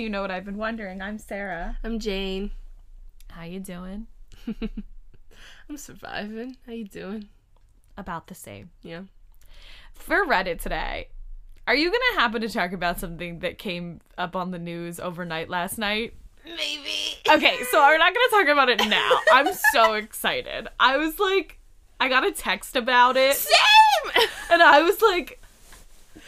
back You Know What I've Been Wondering. I'm Sarah. I'm Jane. How you doing? I'm surviving. How you doing? About the same. Yeah. For Reddit today, are you gonna happen to talk about something that came up on the news overnight last night? Maybe. Okay, so we're not gonna talk about it now. I'm so excited. I was like, I got a text about it, Same. and I was like,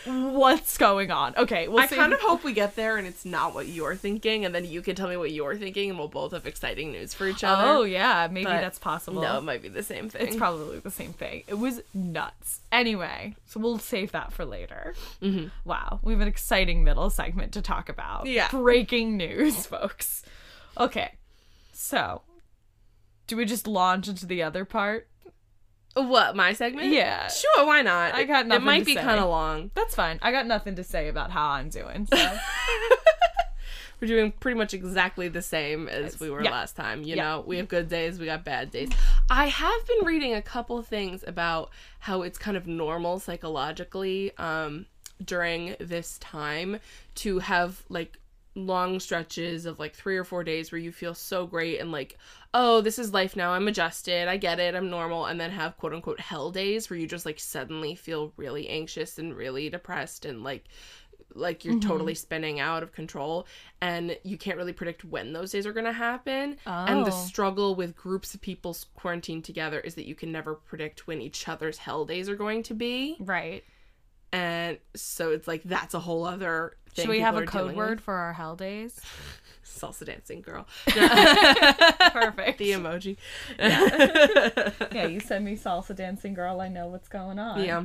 what's going on? Okay, we'll I see. kind of hope we get there and it's not what you're thinking, and then you can tell me what you're thinking, and we'll both have exciting news for each other. Oh yeah, maybe But that's possible. no, it might be the same thing. It's probably the same thing. It was nuts. Anyway, so we'll save that for later. Mhm. Wow, we have an exciting middle segment to talk about. Yeah. Breaking news, folks. Okay, so do we just launch into the other part? What my segment? Yeah. Sure. Why not? I got nothing. It might be kind of long. That's fine. I got nothing to say about how I'm doing. So We're doing pretty much exactly the same as we were Yeah. last time. You Yeah. know, we have good days, we got bad days. I have been reading a couple things about how it's kind of normal psychologically um, during this time to have like long stretches of like three or four days where you feel so great and like, oh, this is life now. I'm adjusted. I get it. I'm normal. And then have quote unquote hell days where you just like suddenly feel really anxious and really depressed and like like you're mm-hmm. totally spinning out of control and you can't really predict when those days are going to happen and the Oh. struggle with groups of people quarantined together is that you can never predict when each other's hell days are going to be right. And so it's like that's a whole other thing Should we have a code word with. for our hell days? salsa dancing girl Perfect. the emoji yeah, you send me salsa dancing girl. I know what's going on. yeah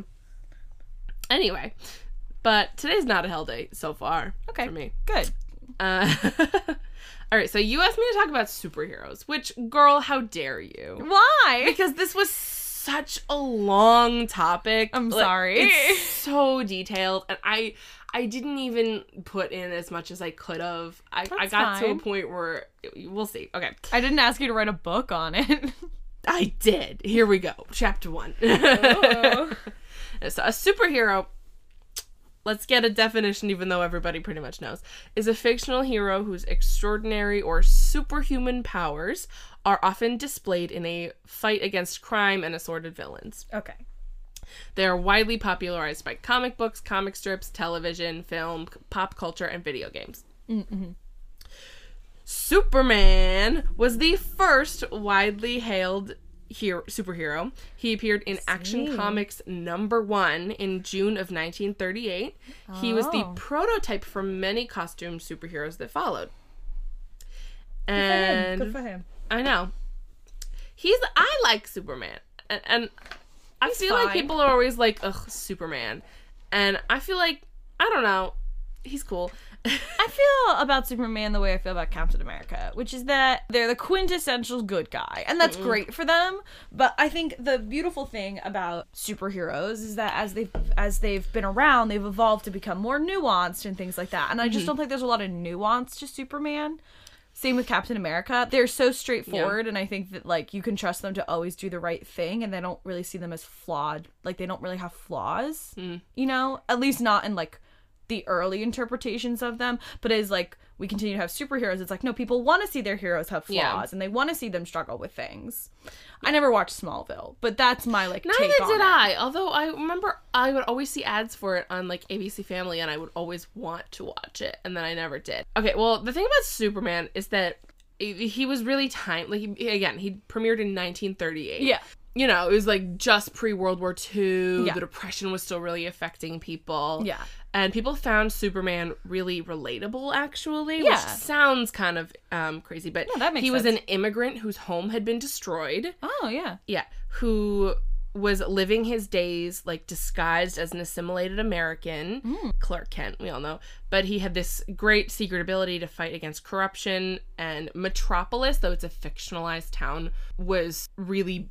anyway but today's not a hell day so far Okay. for me Good. Uh, all right, so you asked me to talk about superheroes, which, girl, how dare you? Why? Because this was such a long topic. I'm Like, sorry. It's so detailed, and I, I didn't even put in as much as I could have. I, I got to a point where we'll see. Okay, I didn't ask you to write a book on it. I did. Here we go. Chapter one. Oh. So a superhero, let's get a definition even though everybody pretty much knows, is a fictional hero whose extraordinary or superhuman powers are often displayed in a fight against crime and assorted villains. okay. They are widely popularized by comic books, comic strips, television, film, pop culture, and video games. Mm-hmm. Superman was the first widely hailed hero, superhero. He appeared in Action. Comics number one in June of 1938. He was the Oh. prototype for many costume superheroes that followed. Good And for him. I know. He's I like Superman. And, and I feel like people are always like, ugh, Superman. And I feel like I don't know. He's cool. I feel about Superman the way I feel about Captain America, which is that they're the quintessential good guy, and that's great for them. But I think the beautiful thing about superheroes is that as they've as they've been around, they've evolved to become more nuanced and things like that. And I just mm-hmm. don't think there's a lot of nuance to Superman. Same with Captain America. They're so straightforward, and I think that like you can trust them to always do the right thing, and they don't really see them as flawed. Like they don't really have flaws, mm. you know. At least not in like the early interpretations of them. But as like we continue to have superheroes, it's like no, people want to see their heroes have flaws, Yeah. and they want to see them struggle with things. I never watched Smallville, but that's my like Neither take on did it. I. Although I remember I would always see ads for it on like ABC Family and I would always want to watch it and then I never did. Okay, well, the thing about Superman is that he he was really time like he, again, he premiered in 1938. Yeah, You know, it was like just pre World War II. Yeah. The depression was still really affecting people. yeah, and people found Superman really relatable actually, Yeah. which sounds kind of um, crazy, but No, that makes he was sense. an immigrant whose home had been destroyed. oh yeah, Yeah, who was living his days like disguised as an assimilated American, Hmm. Clark Kent, we all know. But he had this great secret ability to fight against corruption. And Metropolis, though it's a fictionalized town, was really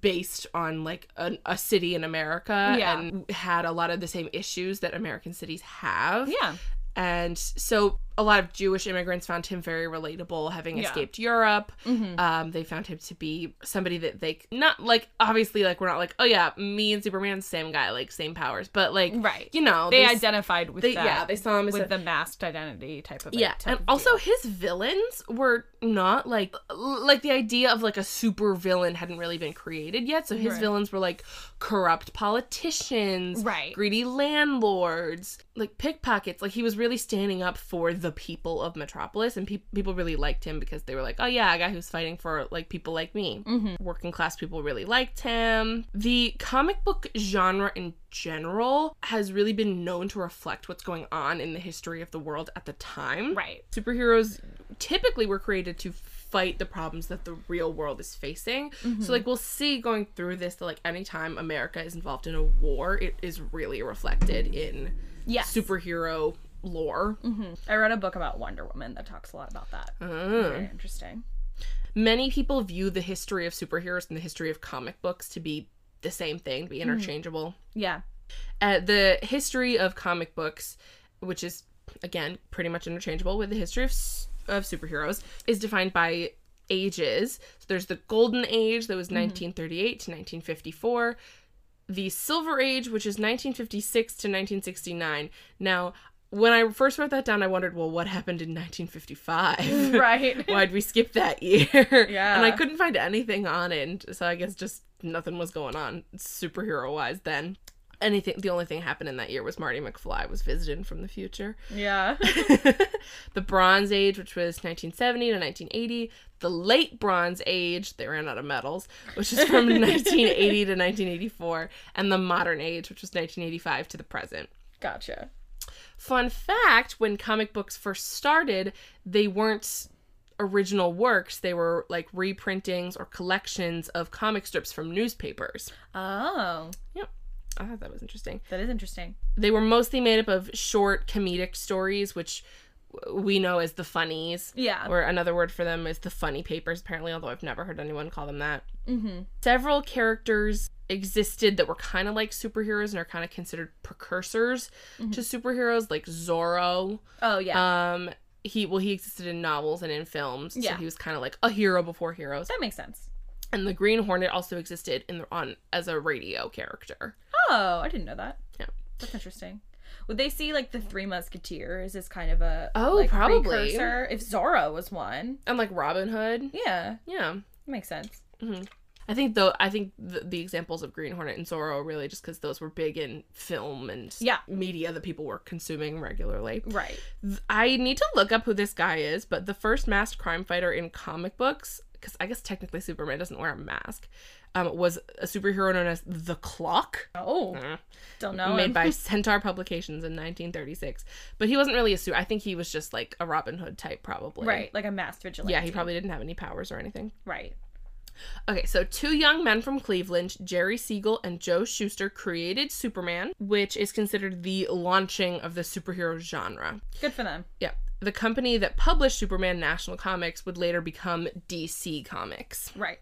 based on like a, a city in America Yeah. and had a lot of the same issues that American cities have. yeah. And so a lot of Jewish immigrants found him very relatable, having Yeah. escaped Europe. Mhm. Um, they found him to be somebody that they not like obviously like we're not like oh yeah me and Superman same guy like same powers, but like Right. you know They s- identified with they, that. yeah they saw him as with a, the masked identity type of yeah, type and of also deal. his villains were not like like the idea of like a super villain hadn't really been created yet. So his Right. villains were like corrupt politicians, Right. greedy landlords, like pickpockets. Like he was really standing up for the people of Metropolis, and pe- people really liked him because they were like, oh yeah, a guy who's fighting for like people like me. Mhm. Working class people really liked him. The comic book genre in general has really been known to reflect what's going on in the history of the world at the time right. superheroes typically were created to fight the problems that the real world is facing. So like we'll see going through this that like anytime America is involved in a war, it is really reflected in Yes. superhero lore. Mhm. I read a book about Wonder Woman that talks a lot about that. Uh, Very interesting. many people view the history of superheroes and the history of comic books to be the same thing, to be interchangeable. Yeah. Uh, the history of comic books, which is again pretty much interchangeable with the history of of superheroes, is defined by ages. So there's the golden age that was 1938 to 1954, the silver age which is 1956 to 1969. Now, when I first wrote that down, I wondered, well, what happened in 1955? right. Why'd we skip that year? Yeah. And I couldn't find anything on it, and so I guess just nothing was going on superhero wise then. Anything the only thing happened in that year was Marty McFly was visited from the future. Yeah. the Bronze Age, which was 1970 to 1980, the Late Bronze Age, they ran out of metals, which is from 1980 to 1984, and the Modern Age, which was 1985 to the present. Gotcha. Fun fact when comic books first started, they weren't original works, they were like reprintings or collections of comic strips from newspapers. Oh, Yep. I thought that was interesting. that is interesting. They were mostly made up of short comedic stories, which we know as the funnies. Yeah. Or another word for them is the funny papers, apparently, although I've never heard anyone call them that. mm-hmm. Several characters existed that were kind of like superheroes and are kind of considered precursors to superheroes, like Zorro. Oh yeah. Um, he well, he existed in novels and in films, Yeah. so he was kind of like a hero before heroes. that makes sense. And the Green Hornet also existed in the, on as a radio character. Oh, I didn't know that. Yeah. That's interesting. Would they see like the Three Musketeers as kind of a Oh, like, probably. precursor? If Zorro was one, And like Robin Hood, yeah, yeah. makes sense. Mm-hmm. I think though I think the, the examples of Green Hornet and Zorro really just because those were big in film and Yeah. media that people were consuming regularly. Right. I need to look up who this guy is, but the first masked crime fighter in comic books, because I guess technically Superman doesn't wear a mask, um, was a superhero known as the Clock, Oh, uh, don't know. made him. by Centaur Publications in 1936. But he wasn't really a suit. I think he was just like a Robin Hood type, probably. right, like a masked vigilante. Yeah, he probably didn't have any powers or anything. right. Okay, so two young men from Cleveland, Jerry Siegel and Joe Shuster, created Superman, which is considered the launching of the superhero genre. Good for them. Yeah. The company that published Superman National Comics would later become DC Comics. Right.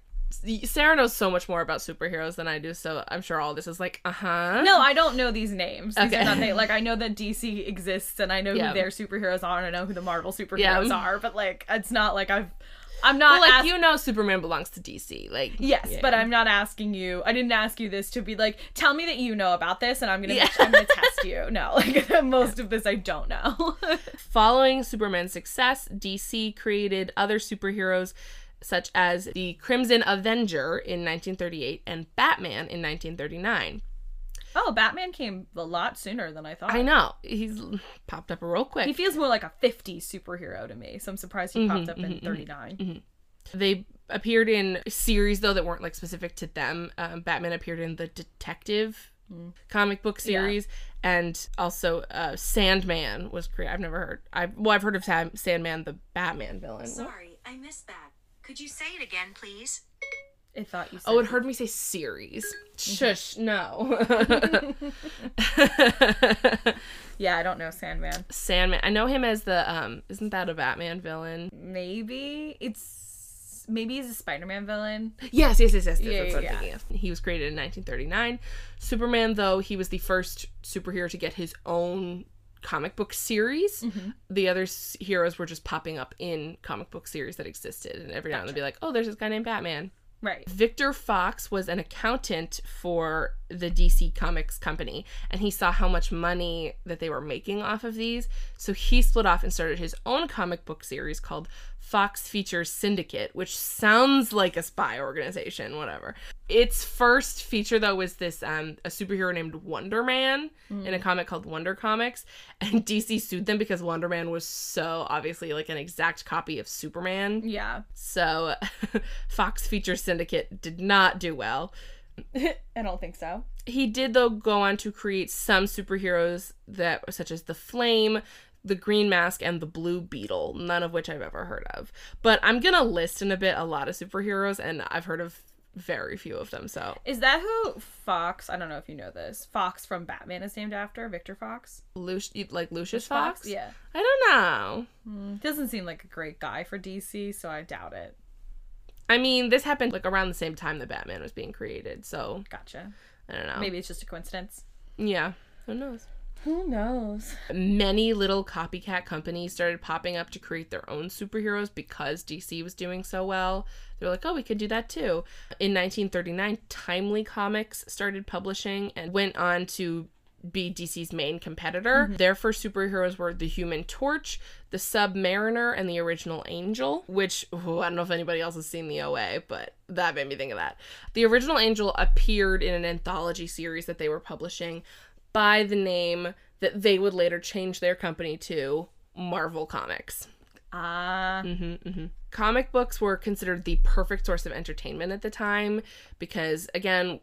Sarah knows so much more about superheroes than I do, so I'm sure all this is like, uh huh. No, I don't know these names. These Okay. are not they, like I know that DC exists and I know Yeah. who their superheroes are and I know who the Marvel superheroes Yeah. are, but like it's not like I've I'm not Well, like ask- you know, Superman belongs to DC. Like Yes, yeah. but I'm not asking you. I didn't ask you this to be like, tell me that you know about this, and I'm gonna, Yeah. I'm gonna test you. No, like most of this I don't know. Following Superman's success, DC created other superheroes such as the Crimson Avenger in 1938 and Batman in 1939. Oh, Batman came a lot sooner than I thought. I know. He's popped up real quick. He feels more like a 50 superhero to me, so I'm surprised he popped up in mhm, 39. They appeared in series though that weren't like specific to them. Um, Batman appeared in the Detective comic book series, and also uh, Sandman was created. I've never heard. I well, I've heard of Sam- Sandman, the Batman villain. Sorry, I missed that. Could you say it again, please? I thought you said. Oh, it heard me say series. Shush, no. Yeah, I don't know Sandman. Sandman. I know him as the um. Isn't that a Batman villain? Maybe it's maybe he's a Spider-Man villain. Yes, yes, yes, yes. Yeah, that's what yeah, I'm thinking of. He was created in 1939. Superman, though, he was the first superhero to get his own comic book series. The other heroes were just popping up in comic book series that existed, and every now and then they'd be like, "Oh, there's this guy named Batman." Right. Victor Fox was an accountant for the DC Comics company, and he saw how much money that they were making off of these. So he split off and started his own comic book series called Fox Features Syndicate, which sounds like a spy organization, whatever. Its first feature, though, was this um, a superhero named Wonder Man in a comic called Wonder Comics, and DC sued them because Wonder Man was so obviously like an exact copy of Superman. Yeah. So, Fox Features Syndicate did not do well. I don't think so. He did, though, go on to create some superheroes that, such as the Flame, the Green Mask, and the Blue Beetle. None of which I've ever heard of. But I'm gonna list in a bit a lot of superheroes, and I've heard of very few of them. So, Is that who Fox? I don't know if you know this. Fox from Batman is named after Victor Fox. Luci- like Lucius Fox? Yeah. I don't know. Hmm, doesn't seem like a great guy for DC, so I doubt it. I mean, this happened like around the same time that Batman was being created. So Gotcha. I don't know. Maybe it's just a coincidence. Yeah. Who knows? Who knows? many little copycat companies started popping up to create their own superheroes because DC was doing so well. They were like, oh, we could do that too. In 1939, Timely Comics started publishing and went on to be DC's main competitor. Mm-hmm. Their first superheroes were the Human Torch, the Submariner, and the Original Angel, which ooh, I don't know if anybody else has seen the OA, but that made me think of that. The Original Angel appeared in an anthology series that they were publishing by the name that they would later change their company to Marvel Comics. Ah. Comic books were considered the perfect source of entertainment at the time because, again,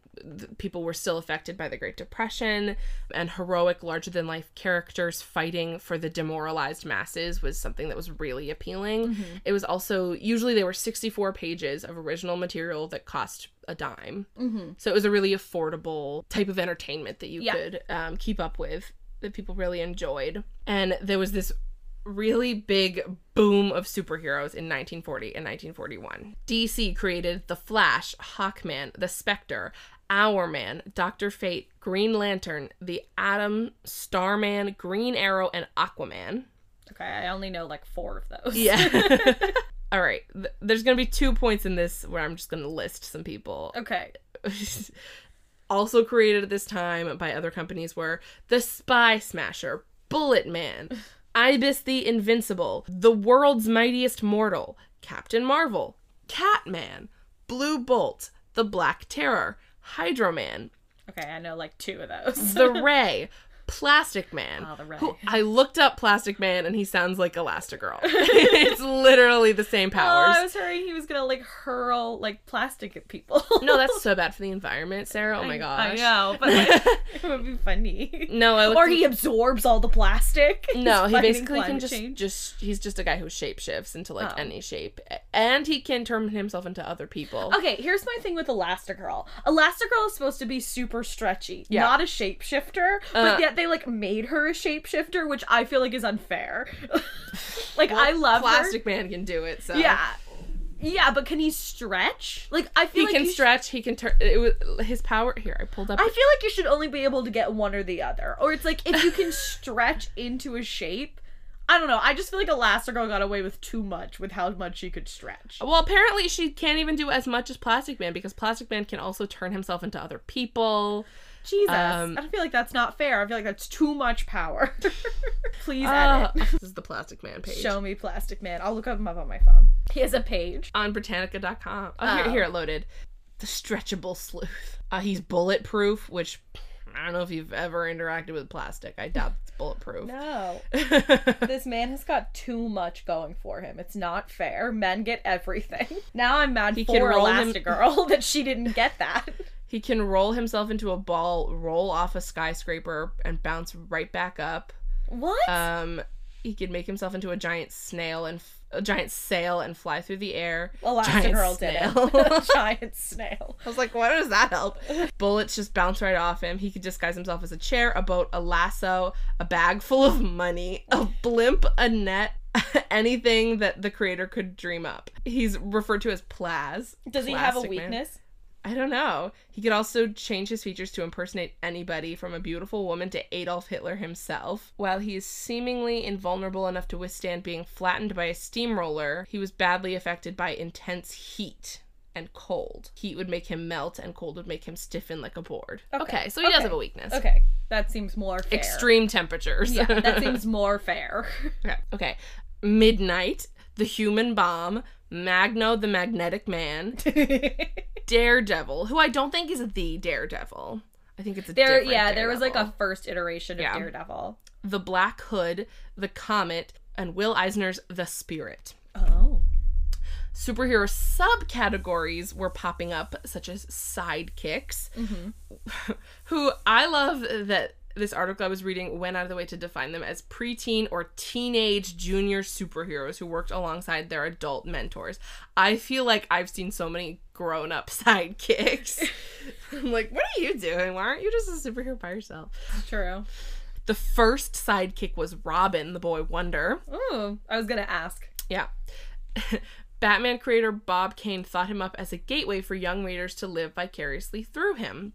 people were still affected by the Great Depression, and heroic, larger than life characters fighting for the demoralized masses was something that was really appealing. It was also, usually, there were 64 pages of original material that cost a dime. So it was a really affordable type of entertainment that you Yeah. could um, keep up with that people really enjoyed. And there was this really big boom of superheroes in 1940 and 1941. DC created The Flash, Hawkman, The Spectre, Hourman, Doctor Fate, Green Lantern, The Atom, Starman, Green Arrow, and Aquaman. Okay, I only know like four of those. Yeah. All right. Th- there's going to be two points in this where I'm just going to list some people. Okay. also created at this time by other companies were The Spy Smasher, Bullet Man, Ibis the Invincible, The World's Mightiest Mortal, Captain Marvel, Catman, Blue Bolt, The Black Terror, Hydro-Man, Okay, I know like two of those. The Ray, Plastic Man. Oh. Who I looked up Plastic Man and he sounds like Elastigirl. it's literally the same powers. Oh. I was worried he was gonna like hurl like plastic at people. No, that's so bad for the environment, Sarah. Oh my gosh. I know, but like, it would be funny. No, I Or he absorbs all the plastic. No, he basically can just change. just he's just a guy who shapeshifts into like Oh. any shape, and he can turn himself into other people. Okay, here's my thing with Elastigirl. Elastigirl is supposed to be super stretchy, Yeah. not a shapeshifter, Uh. but yet they like made her a shapeshifter, which I feel like is unfair. like I love Plastic Man can do it. So. Yeah. Yeah, but can he stretch? Like I feel he like can you sh- stretch. He can turn. It was his power. Here, I pulled up. I feel like you should only be able to get one or the other. Or it's like if you can stretch into a shape. I don't know. I just feel like Elastigirl got away with too much with how much she could stretch. well, apparently she can't even do as much as Plastic Man because Plastic Man can also turn himself into other people. Jesus. Um, I don't feel like that's not fair. I feel like that's too much power. Please Uh, edit. this is the Plastic Man page. Show me Plastic Man. I'll look him up on my phone. He has a page. on Britannica.com. Oh, Oh. Here, here it loaded. The stretchable sleuth. Uh, he's bulletproof, which I don't know if you've ever interacted with plastic. I doubt it's bulletproof. No. this man has got too much going for him. It's not fair. Men get everything. Now I'm mad He for can roll him- Elastigirl that she didn't get that. He can roll himself into a ball, roll off a skyscraper, and bounce right back up. What? Um, he can make himself into a giant snail and f- a giant sail and fly through the air. Elastigirl did snail. it. Giant snail. I was like, what does that help? Bullets just bounce right off him. He could disguise himself as a chair, a boat, a lasso, a bag full of money, a blimp, a net, anything that the creator could dream up. He's referred to as Plas. Does he have a weakness? Man. Weakness? I don't know. He could also change his features to impersonate anybody from a beautiful woman to Adolf Hitler himself. While he is seemingly invulnerable enough to withstand being flattened by a steamroller, he was badly affected by intense heat and cold. Heat would make him melt and cold would make him stiffen like a board. Okay, so he does have a weakness. Okay, that seems more fair. Extreme temperatures. Yeah, that seems more fair. Okay. Okay. Midnight, the human bomb, Magno the magnetic man, Daredevil, who I don't think is the Daredevil. I think it's a there, yeah, there was like a first iteration of Yeah. Daredevil. the Black Hood, the Comet, and Will Eisner's The Spirit. Oh. Superhero subcategories were popping up, such as sidekicks, mm-hmm. who I love that this article I was reading went out of the way to define them as preteen or teenage junior superheroes who worked alongside their adult mentors. I feel like I've seen so many grown up sidekicks. I'm like, what are you doing? Why aren't you just a superhero by yourself? True. The first sidekick was Robin, the boy wonder. Oh, I was gonna ask. Yeah. Batman creator Bob Kane thought him up as a gateway for young readers to live vicariously through him.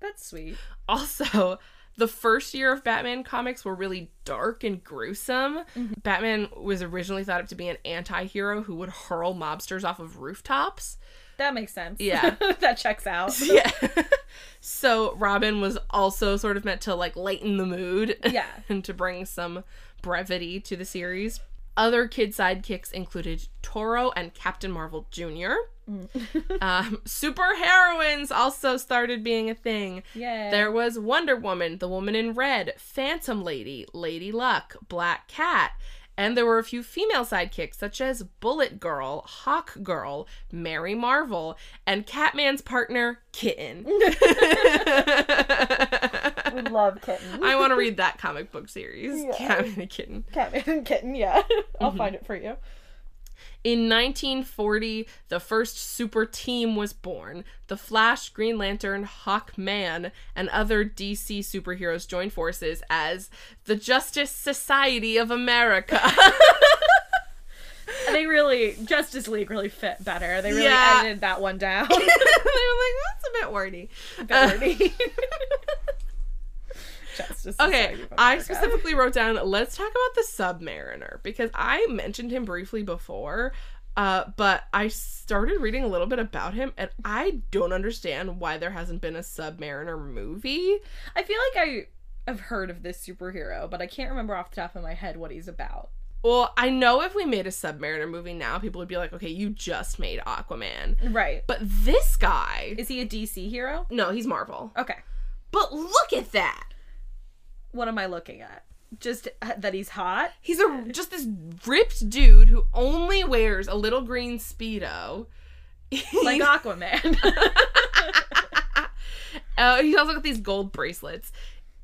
That's sweet. Also, the first year of Batman comics were really dark and gruesome. Mm-hmm. Batman was originally thought up to be an anti hero who would hurl mobsters off of rooftops. That makes sense. Yeah. that checks out. Yeah. so Robin was also sort of meant to like lighten the mood. Yeah. and to bring some brevity to the series. Other kid sidekicks included Toro and Captain Marvel Jr. um, super heroines also started being a thing. There was Wonder Woman, the Woman in Red, Phantom Lady, Lady Luck, Black Cat, and there were a few female sidekicks such as Bullet Girl, Hawk Girl, Mary Marvel, and Catman's partner, Kitten. We love kitten. I want to read that comic book series, Yeah. Catman and Kitten. Catman kitten, yeah. I'll find mm-hmm. it for you. In 1940, the first super team was born. The Flash, Green Lantern, Hawkman, and other DC superheroes joined forces as the Justice Society of America. They really Justice League really fit better. They really Yeah. edited that one down. they were like, that's a bit wordy. Bernie. Justice Okay, I specifically wrote down let's talk about the Submariner because I mentioned him briefly before, uh, but I started reading a little bit about him and I don't understand why there hasn't been a Submariner movie. I feel like I have heard of this superhero, but I can't remember off the top of my head what he's about. Well, I know if we made a Submariner movie now, people would be like, okay, you just made Aquaman. Right. But this guy, Is he a DC hero? no, he's Marvel. Okay. But look at that. What am I looking at? Just uh, that he's hot? He's a just this ripped dude who only wears a little green speedo. Like Aquaman. Uh, he's also got these gold bracelets.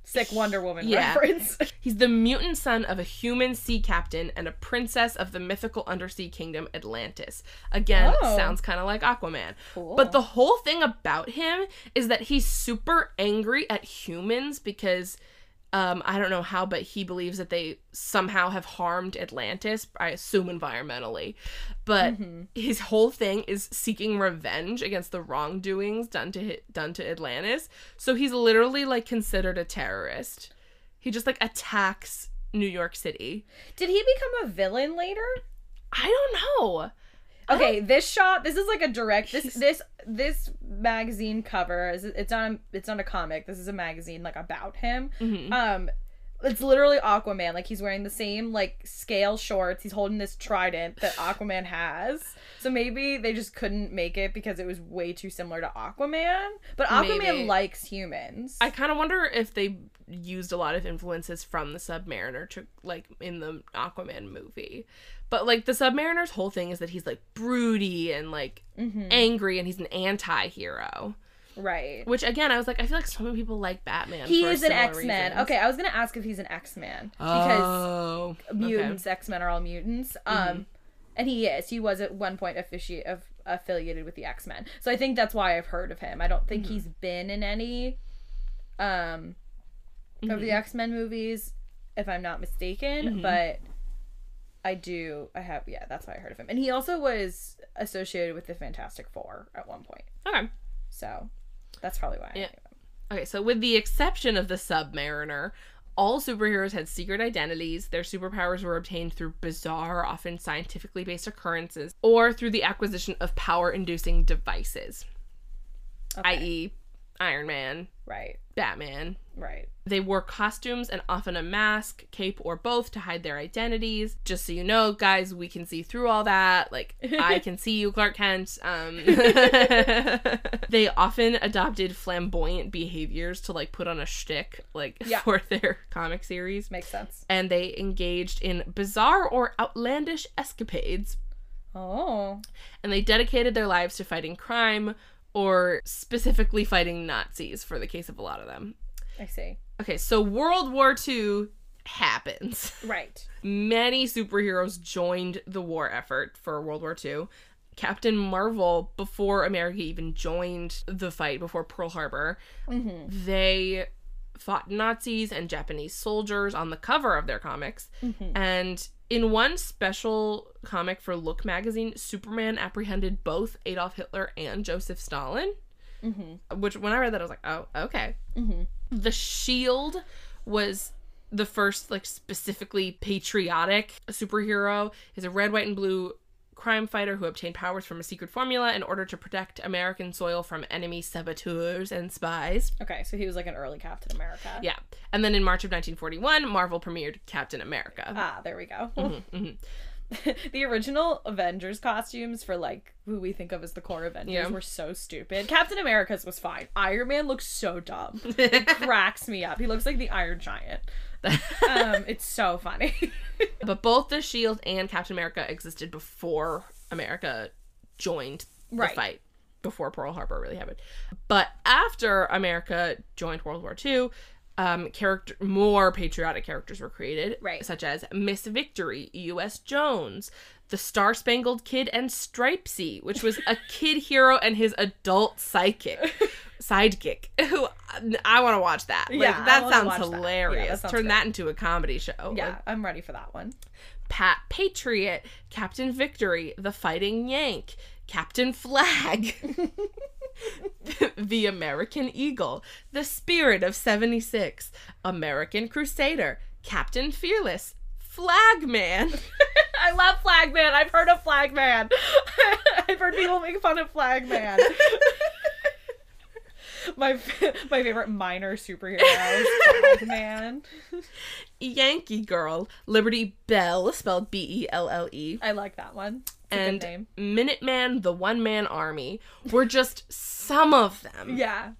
Sick Wonder Woman Yeah. reference. He's the mutant son of a human sea captain and a princess of the mythical undersea kingdom Atlantis. Again, Oh. sounds kind of like Aquaman. Cool. But the whole thing about him is that he's super angry at humans because um, I don't know how, but he believes that they somehow have harmed Atlantis, I assume environmentally. But his whole thing is seeking revenge against the wrongdoings done to done to Atlantis. So he's literally like considered a terrorist. He just like attacks New York City. Did he become a villain later? I don't know. Okay, this shot. This is like a direct. This this this magazine cover. Is it's not a, it's not a comic. This is a magazine like about him. Mhm. Um, it's literally Aquaman. Like he's wearing the same like scale shorts. He's holding this trident that Aquaman has. So maybe they just couldn't make it because it was way too similar to Aquaman. But Aquaman Maybe. likes humans. I kind of wonder if they used a lot of influences from the Submariner to like in the Aquaman movie. But like the Submariner's whole thing is that he's like broody and like Mhm. angry and he's an anti-hero. Right. Which again, I was like I feel like so many people like Batman. He is an X Man. Okay, I was gonna ask if he's an X Man because oh, okay. mutants, X Men are all mutants. Um, Mm-hmm. and he is. He was at one point offici- of affiliated with the X Men. So I think that's why I've heard of him. I don't think Mm-hmm. he's been in any um of Mm-hmm. the X Men movies, if I'm not mistaken. But I do. I have. Yeah, that's why I heard of him. And he also was associated with the Fantastic Four at one point. Okay. So that's probably why. Yeah. Okay, so with the exception of the Submariner, all superheroes had secret identities. Their superpowers were obtained through bizarre, often scientifically based occurrences, or through the acquisition of power inducing devices, Okay. i.e., Iron Man, Right. Batman. Right. They wore costumes and often a mask, cape, or both to hide their identities. Just so you know, guys, we can see through all that. Like, I can see you, Clark Kent. Um, they often adopted flamboyant behaviors to like put on a shtick, like Yeah. for their comic series. Makes sense. And they engaged in bizarre or outlandish escapades. Oh. And they dedicated their lives to fighting crime or specifically fighting Nazis for the case of a lot of them. I see. Okay, so World War II happens. Right. Many superheroes joined the war effort for World War II. Captain Marvel, before America even joined the fight, before Pearl Harbor, mm-hmm. they fought Nazis and Japanese soldiers on the cover of their comics. Mm-hmm. And in one special comic for Look magazine, Superman apprehended both Adolf Hitler and Joseph Stalin. Mm-hmm. Which, when I read that, I was like, oh, okay. Mm-hmm. The Shield was the first, like, specifically patriotic superhero. Is a red, white, and blue crime fighter who obtained powers from a secret formula in order to protect American soil from enemy saboteurs and spies. Okay, so he was like an early Captain America. Yeah. And then in March of 1941, Marvel premiered Captain America. Ah, there we go. Mm-hmm, the original Avengers costumes for like who we think of as the core Avengers Yeah. were so stupid. Captain America's was fine. Iron Man looks so dumb. It cracks me up. He looks like the Iron Giant. Um, it's so funny. But both the Shield and Captain America existed before America joined the Right. fight, before Pearl Harbor really happened. But after America joined World War II, um, character more patriotic characters were created, Right. Such as Miss Victory, U.S. Jones, the Star Spangled Kid, and Stripesy, which was a kid hero and his adult psychic. Sidekick, who I want to watch that. Like, Yeah, that sounds watch that. Yeah, hilarious. that sounds Turn great. that into a comedy show. yeah, Like, I'm ready for that one. Pat Patriot, Captain Victory, The Fighting Yank, Captain Flag, The American Eagle, The Spirit of 76, American Crusader, Captain Fearless, Flagman, I love Flagman. I've heard of Flagman. I've heard people make fun of Flagman. my my favorite minor superhero is Flagman. Yankee Girl, Liberty Bell, spelled B E L L E, I like that one. And. Minuteman, the One Man Army were just some of them. Yeah.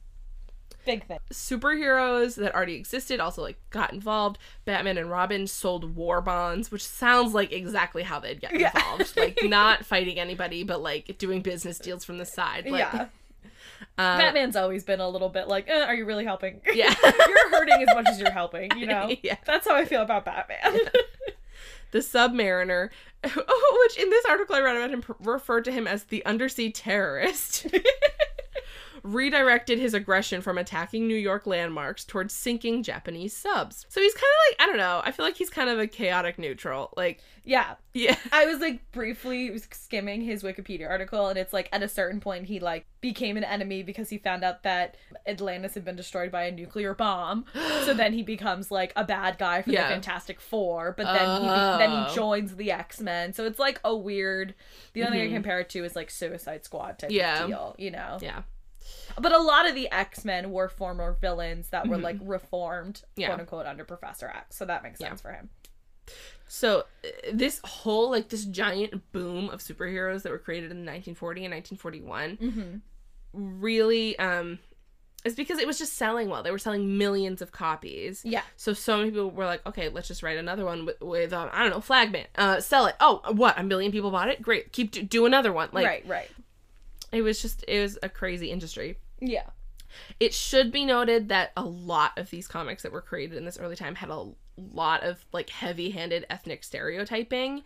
Big thing. superheroes that already existed also like got involved. Batman and Robin sold war bonds, which sounds like exactly how they'd get Yeah. involved. like not fighting anybody, but like doing business deals from the side. Like, yeah. uh, Batman's always been a little bit like, eh, are you really helping? Yeah. you're hurting as much as you're helping, you know? Yeah. That's how I feel about Batman. The Submariner, which in this article I read about him referred to him as the undersea terrorist. Redirected his aggression from attacking New York landmarks towards sinking Japanese subs. So he's kind of like, I don't know, I feel like he's kind of a chaotic neutral. Like, yeah. yeah. I was like briefly skimming his Wikipedia article, and it's like at a certain point he like became an enemy because he found out that Atlantis had been destroyed by a nuclear bomb. so then he becomes like a bad guy for Yeah. the Fantastic Four, but then he be- then Oh. he joins the X Men. So it's like a weird. The only thing I compare it to is like Suicide Squad type Mm-hmm. Yeah. of deal, you know. Yeah. But a lot of the X Men were former villains that were like reformed, Mm-hmm. Yeah. quote unquote, under Professor X. So that makes sense for him. So uh, this whole like this giant boom of superheroes that were created in 1940 and 1941 Mm-hmm. really um is because it was just selling well. They were selling millions of copies. Yeah. So so many people were like, okay, let's just write another one with, with um, I don't know, Flagman. Uh, sell it. Oh, what? A million people bought it. Great. Keep do, do another one. Like right, right. It was just it was a crazy industry. Yeah. It should be noted that a lot of these comics that were created in this early time had a lot of like heavy-handed ethnic stereotyping.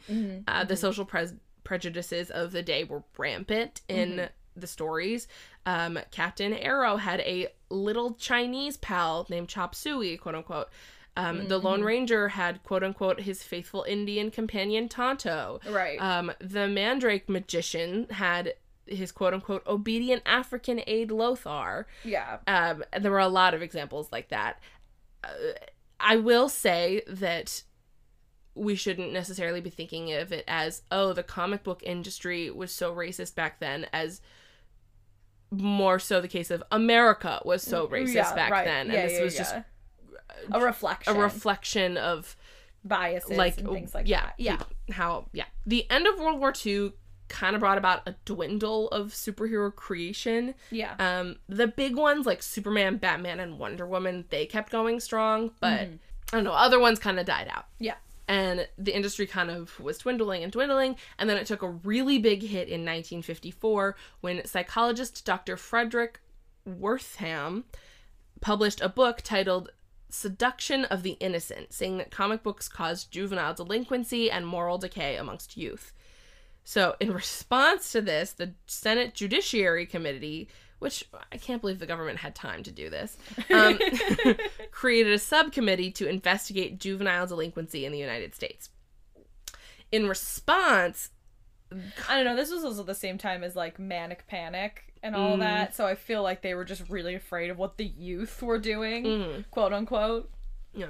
Uh, the social pres- prejudices of the day were rampant in the stories. Um, Captain Arrow had a little Chinese pal named Chop Suey, quote unquote. Um, The Lone Ranger had quote unquote his faithful Indian companion Tonto. Right. Um, the Mandrake magician had his quote unquote obedient African aid Lothar. Yeah. Um, and there were a lot of examples like that. Uh, I will say that we shouldn't necessarily be thinking of it as, oh, the comic book industry was so racist back then, as more so the case of America was so racist Yeah, back right. then. Yeah, and this yeah, was just a reflection, a reflection of biases like and things like yeah that. Yeah. how yeah the end of world war ii kind of brought about a dwindle of superhero creation Yeah. um the big ones like superman batman and wonder woman they kept going strong but Mm-hmm. i don't know other ones kind of died out yeah. and the industry kind of was dwindling and dwindling and then it took a really big hit in 1954 when psychologist dr fredric wertham published a book titled seduction of the innocent saying that comic books caused juvenile delinquency and moral decay amongst youth so in response to this the senate judiciary committee which i can't believe the government had time to do this um, created a subcommittee to investigate juvenile delinquency in the united states in response I don't know. This was also the same time as like manic panic and all Mm. that, so I feel like they were just really afraid of what the youth were doing, Mm. quote unquote. Yeah.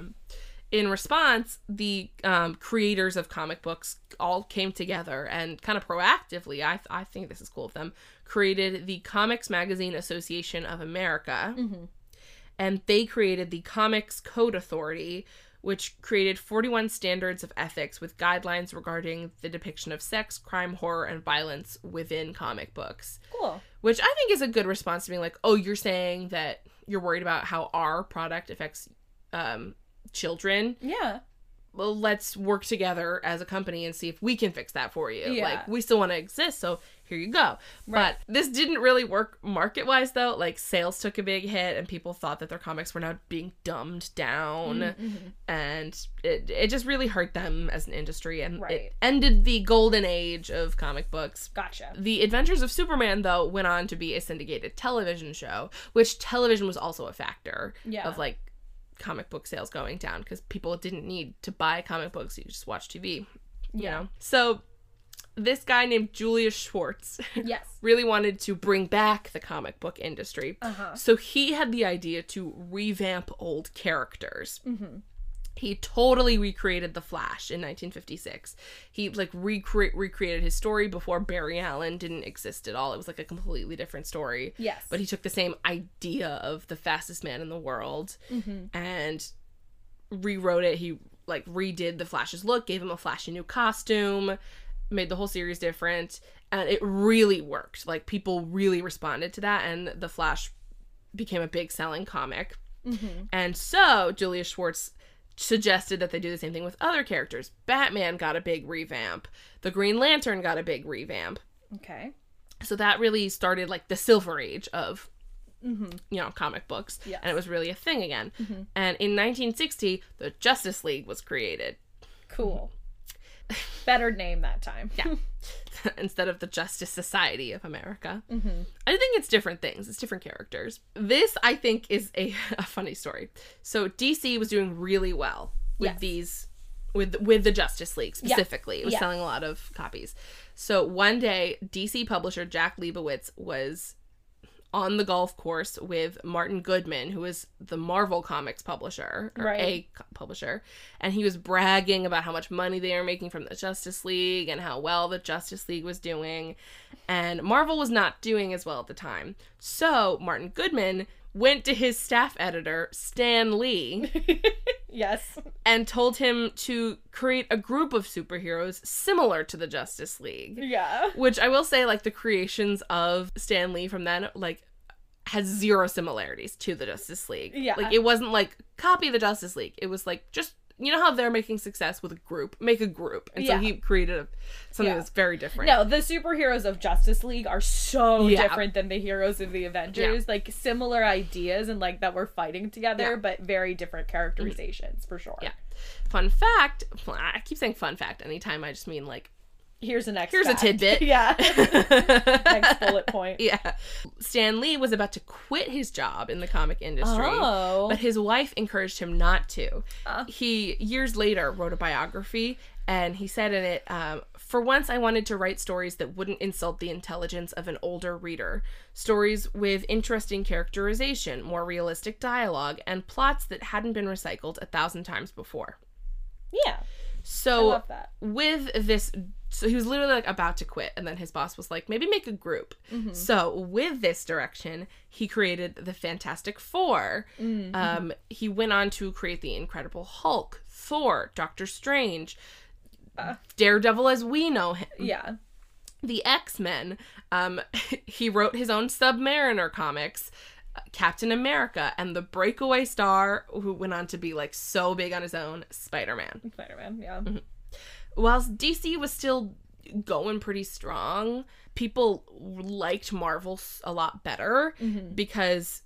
In response, the um, creators of comic books all came together and kind of proactively, I, I think this is cool of them, created the Comics Magazine Association of America. And they created the Comics Code Authority, which created 41 standards of ethics with guidelines regarding the depiction of sex, crime, horror, and violence within comic books Cool. which I think is a good response to being like, oh, you're saying that you're worried about how our product affects um, children. Yeah. Well, let's work together as a company and see if we can fix that for you. Yeah. Like, we still want to exist, so here you go. Right. But this didn't really work market wise, though. Like, sales took a big hit, and people thought that their comics were now being dumbed down, Mm-hmm. and it, it just really hurt them as an industry, and Right. it ended the golden age of comic books. Gotcha. The Adventures of Superman, though, went on to be a syndicated television show, which television was also a factor Yeah. of like comic book sales going down because people didn't need to buy comic books; you just watch TV. You Yeah. know, so this guy named Julius Schwartz Yes. really wanted to bring back the comic book industry. Uh-huh. So he had the idea to revamp old characters. Mm-hmm. He totally recreated the Flash in 1956. He like recre- recreated his story before Barry Allen didn't exist at all. It was like a completely different story. Yes. But he took the same idea of the fastest man in the world Mm-hmm. and rewrote it. He like redid the Flash's look, gave him a flashy new costume, made the whole series different, and it really worked. Like people really responded to that, and the Flash became a big selling comic. Mm-hmm. And so julius Schwartz suggested that they do the same thing with other characters. Batman got a big revamp. The Green Lantern got a big revamp. Okay. So that really started like the silver age of Mm-hmm. you know comic books Yes. and it was really a thing again. Mhm. And in 1960, the Justice League was created Cool. Better name that time. Yeah. instead of the Justice Society of America. Mm-hmm. I think it's different things. It's different characters. This, I think, is a, a funny story. So DC was doing really well with Yes. these, with with the Justice League specifically. It was Yeah. selling a lot of copies. So one day, DC publisher Jack Liebowitz was on the golf course with Martin Goodman, who is the Marvel Comics publisher, or Right. a co- publisher, and he was bragging about how much money they were making from the Justice League and how well the Justice League was doing. And Marvel was not doing as well at the time. So Martin Goodman went to his staff editor, Stan Lee, yes. and told him to create a group of superheroes similar to the Justice League. Yeah. Which I will say, like the creations of Stan Lee from then, like has zero similarities to the Justice League. Yeah. Like it wasn't like copy the Justice League. It was like just you know how they're making success with a group, make a group. And Yeah. so he created a, something Yeah. that's very different. No, the superheroes of Justice League are so Yeah. different than the heroes of the Avengers. Like similar ideas and like that we're fighting together, but very different characterizations mm-hmm. for sure. Yeah. Fun fact, I keep saying fun fact anytime I just mean like Here's a next. Here's a tidbit. yeah. next bullet point. Yeah. Stan Lee was about to quit his job in the comic industry. Oh. But his wife encouraged him not to. Oh. He, years later, wrote a biography, and he said in it, um, For once, I wanted to write stories that wouldn't insult the intelligence of an older reader. Stories with interesting characterization, more realistic dialogue, and plots that hadn't been recycled a thousand times before. Yeah. So, I love that. with this so he was literally like about to quit and then his boss was like maybe make a group Mm-hmm. so with this direction he created the fantastic 4 Mm-hmm. um he went on to create the incredible hulk thor doctor strange Uh. daredevil as we know him Yeah. the x-men um he wrote his own submariner comics Captain America and the breakaway star who went on to be like so big on his own Spider-Man Spider Man. Yeah. Mm-hmm. Whilst DC was still going pretty strong, people liked Marvel a lot better Mm-hmm. because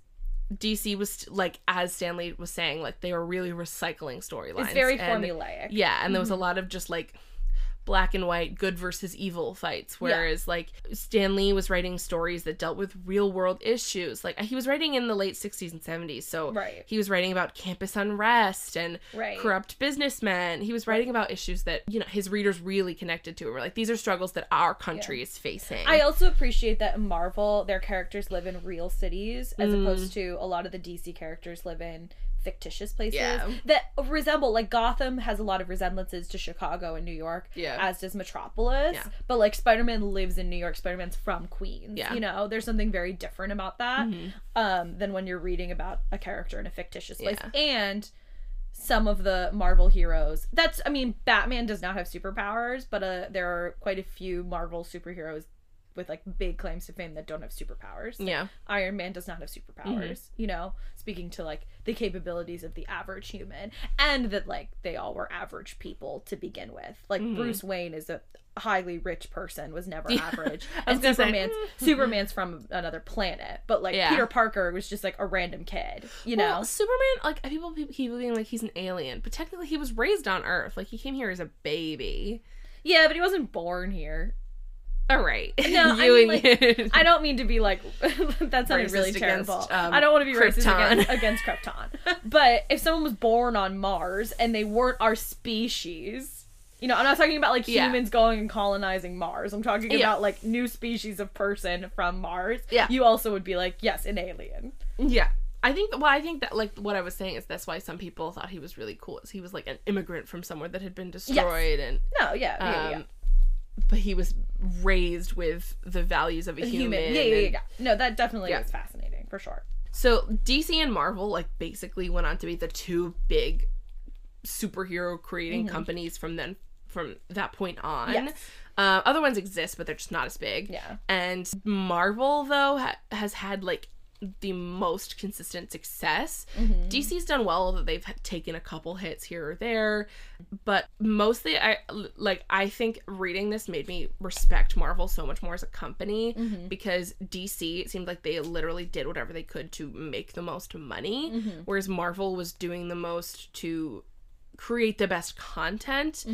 DC was st- like, as Stanley was saying, like they were really recycling storylines. It's very and- formulaic. Yeah, and there was a lot of just like black and white, good versus evil fights. Whereas like Stan Lee was writing stories that dealt with real world issues. Like he was writing in the late sixties and seventies, so Right. he was writing about campus unrest and Right. corrupt businessmen. He was writing about issues that you know his readers really connected to. Were like these are struggles that our country is facing. I also appreciate that in Marvel, their characters live in real cities as Mm. opposed to a lot of the DC characters live in fictitious places Yeah. that resemble like Gotham has a lot of resemblances to Chicago and New York Yeah. as does Metropolis Yeah. but like Spider-Man lives in New York Spider-Man's from Queens Yeah. Mm-hmm. you know there's something very different about that um than when you're reading about a character in a fictitious place Yeah. and some of the Marvel heroes. That's I mean, Batman does not have superpowers, but uh, there are quite a few Marvel superheroes with like big claims to fame that don't have superpowers. Like, Yeah. Mm-hmm. Iron Man does not have superpowers, you know, speaking to like the capabilities of the average human and that like they all were average people to begin with. Like Mm-hmm. Bruce Wayne is a highly rich person was never average. And Superman's Superman's from another planet, but like Yeah. Peter Parker was just like a random kid, you know. Well, Superman, like people people being like he's an alien, but technically he was raised on Earth. Like he came here as a baby. yeah, but he wasn't born here. All right. No, I mean, like, I don't mean to be like that sounded really terrible. against, um, I don't want to be racist against, against Krypton. but if someone was born on Mars and they weren't our species, you know, I'm not talking about like Yeah. humans going and colonizing Mars. I'm talking Yeah. about like new species of person from Mars. Yeah. You also would be like, yes, an alien. Yeah. I think well, I think that like what I was saying is that's why some people thought he was really cool. Is he was like an immigrant from somewhere that had been destroyed and No, yeah, yeah, yeah, um but he was raised with the values of a human. human. Yeah, yeah, yeah, yeah. No, that definitely Yeah. is fascinating for sure. So DC and Marvel like basically went on to be the two big superhero creating companies from then from that point on. Mm-hmm. Yes. Uh, other ones exist, but they're just not as big. Yeah. And Marvel though ha- has had like the most consistent success. Mm-hmm. DC's done well that they've taken a couple hits here or there, but mostly I like I think reading this made me respect Marvel so much more as a company Mm-hmm. because DC it seemed like they literally did whatever they could to make the most money, Mm-hmm. whereas Marvel was doing the most to create the best content.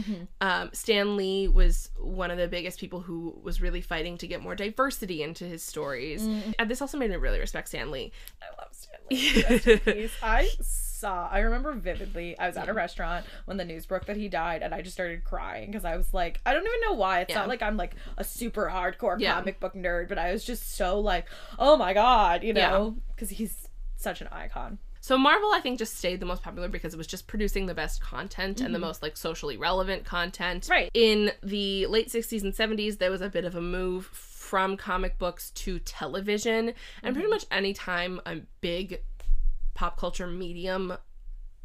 Um, Stan Lee was one of the biggest people who was really fighting to get more diversity into his stories. And this also made me really respect Stan Lee. I love in peace. I saw. I remember vividly. I was at a restaurant when the news broke that he died, and I just started crying because I was like, I don't even know why. It's Yeah. not like I'm like a super hardcore Yeah. comic book nerd, but I was just so like, oh my god, you know, because he's such an icon. So Marvel, I think, just stayed the most popular because it was just producing the best content and the most like socially relevant content. Right. In the late '60s and '70s, there was a bit of a move from comic books to television, and pretty much any time a big pop culture medium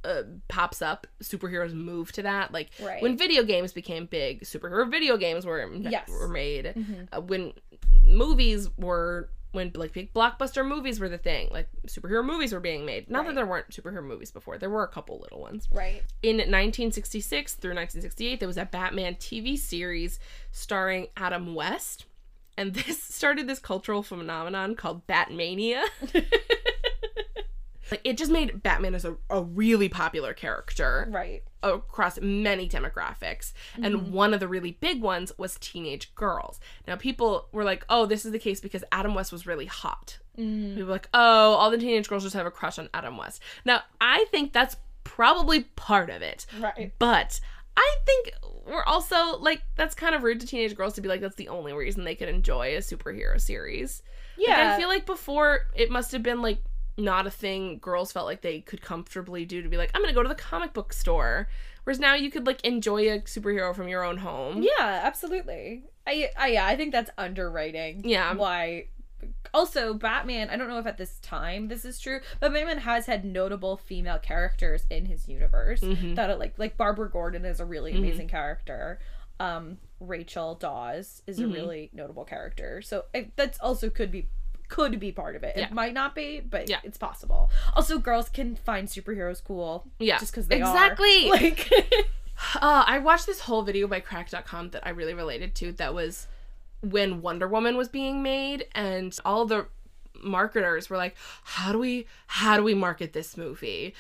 uh, pops up, superheroes move to that. Like Right. when video games became big, superhero video games were Yes. were made. Uh, when movies were when like big blockbuster movies were the thing, like superhero movies were being made. Not that there weren't superhero movies before. There were a couple little ones. Right. In 1966 through 1968, there was a Batman TV series starring Adam West. And this started this cultural phenomenon called Batmania. Like it just made Batman as a, a really popular character Right. across many demographics. And mm-hmm. one of the really big ones was teenage girls. Now, people were like, oh, this is the case because Adam West was really hot. Mm-hmm. People were like, oh, all the teenage girls just have a crush on Adam West. Now, I think that's probably part of it. Right. But I think we're also like, that's kind of rude to teenage girls to be like, that's the only reason they could enjoy a superhero series. Like, Yeah. I feel like before it must have been like not a thing girls felt like they could comfortably do to be like, I'm gonna go to the comic book store. Whereas now you could like enjoy a superhero from your own home. Yeah, absolutely. I, I yeah, I think that's underwriting. Yeah. Why also Batman, I don't know if at this time this is true, but Batman has had notable female characters in his universe Mhm. that are like like Barbara Gordon is a really amazing character. Um Rachel Dawes is a really notable character. So that's also could be could be part of it. Yeah. It might not be, but Yeah. it's possible. Also, girls can find superheroes cool. Yeah. just because they Exactly. are. Exactly. Like, Uh, I watched this whole video by crack.com that I really related to that was when Wonder Woman was being made and all the marketers were like, How do we how do we market this movie?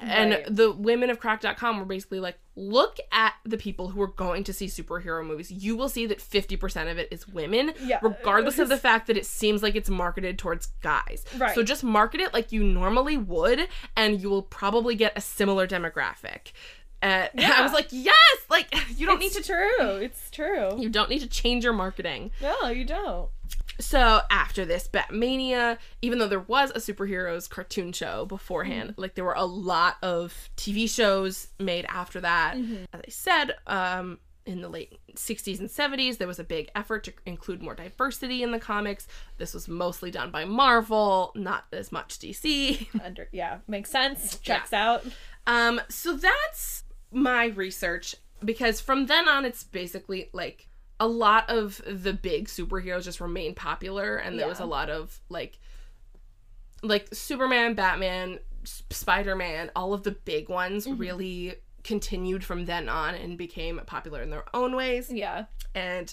And Right. the women of crack.com were basically like, look at the people who are going to see superhero movies. You will see that 50% of it is women, Yeah. regardless of the fact that it seems like it's marketed towards guys. Right. So just market it like you normally would, and you will probably get a similar demographic. Uh, I was like, yes, like you don't need to. true. It's true. You don't need to change your marketing. No, you don't. So after this Batmania, even though there was a superheroes cartoon show beforehand, like there were a lot of TV shows made after that. As I said, um, in the late 60s and 70s, there was a big effort to include more diversity in the comics. This was mostly done by Marvel, not as much DC. Under yeah, makes sense. Checks out. Um, so that's my research because from then on, it's basically like a lot of the big superheroes just remained popular, and there was a lot of like, like Superman, Batman, Spider Man, all of the big ones mm-hmm. really continued from then on and became popular in their own ways, Yeah. and.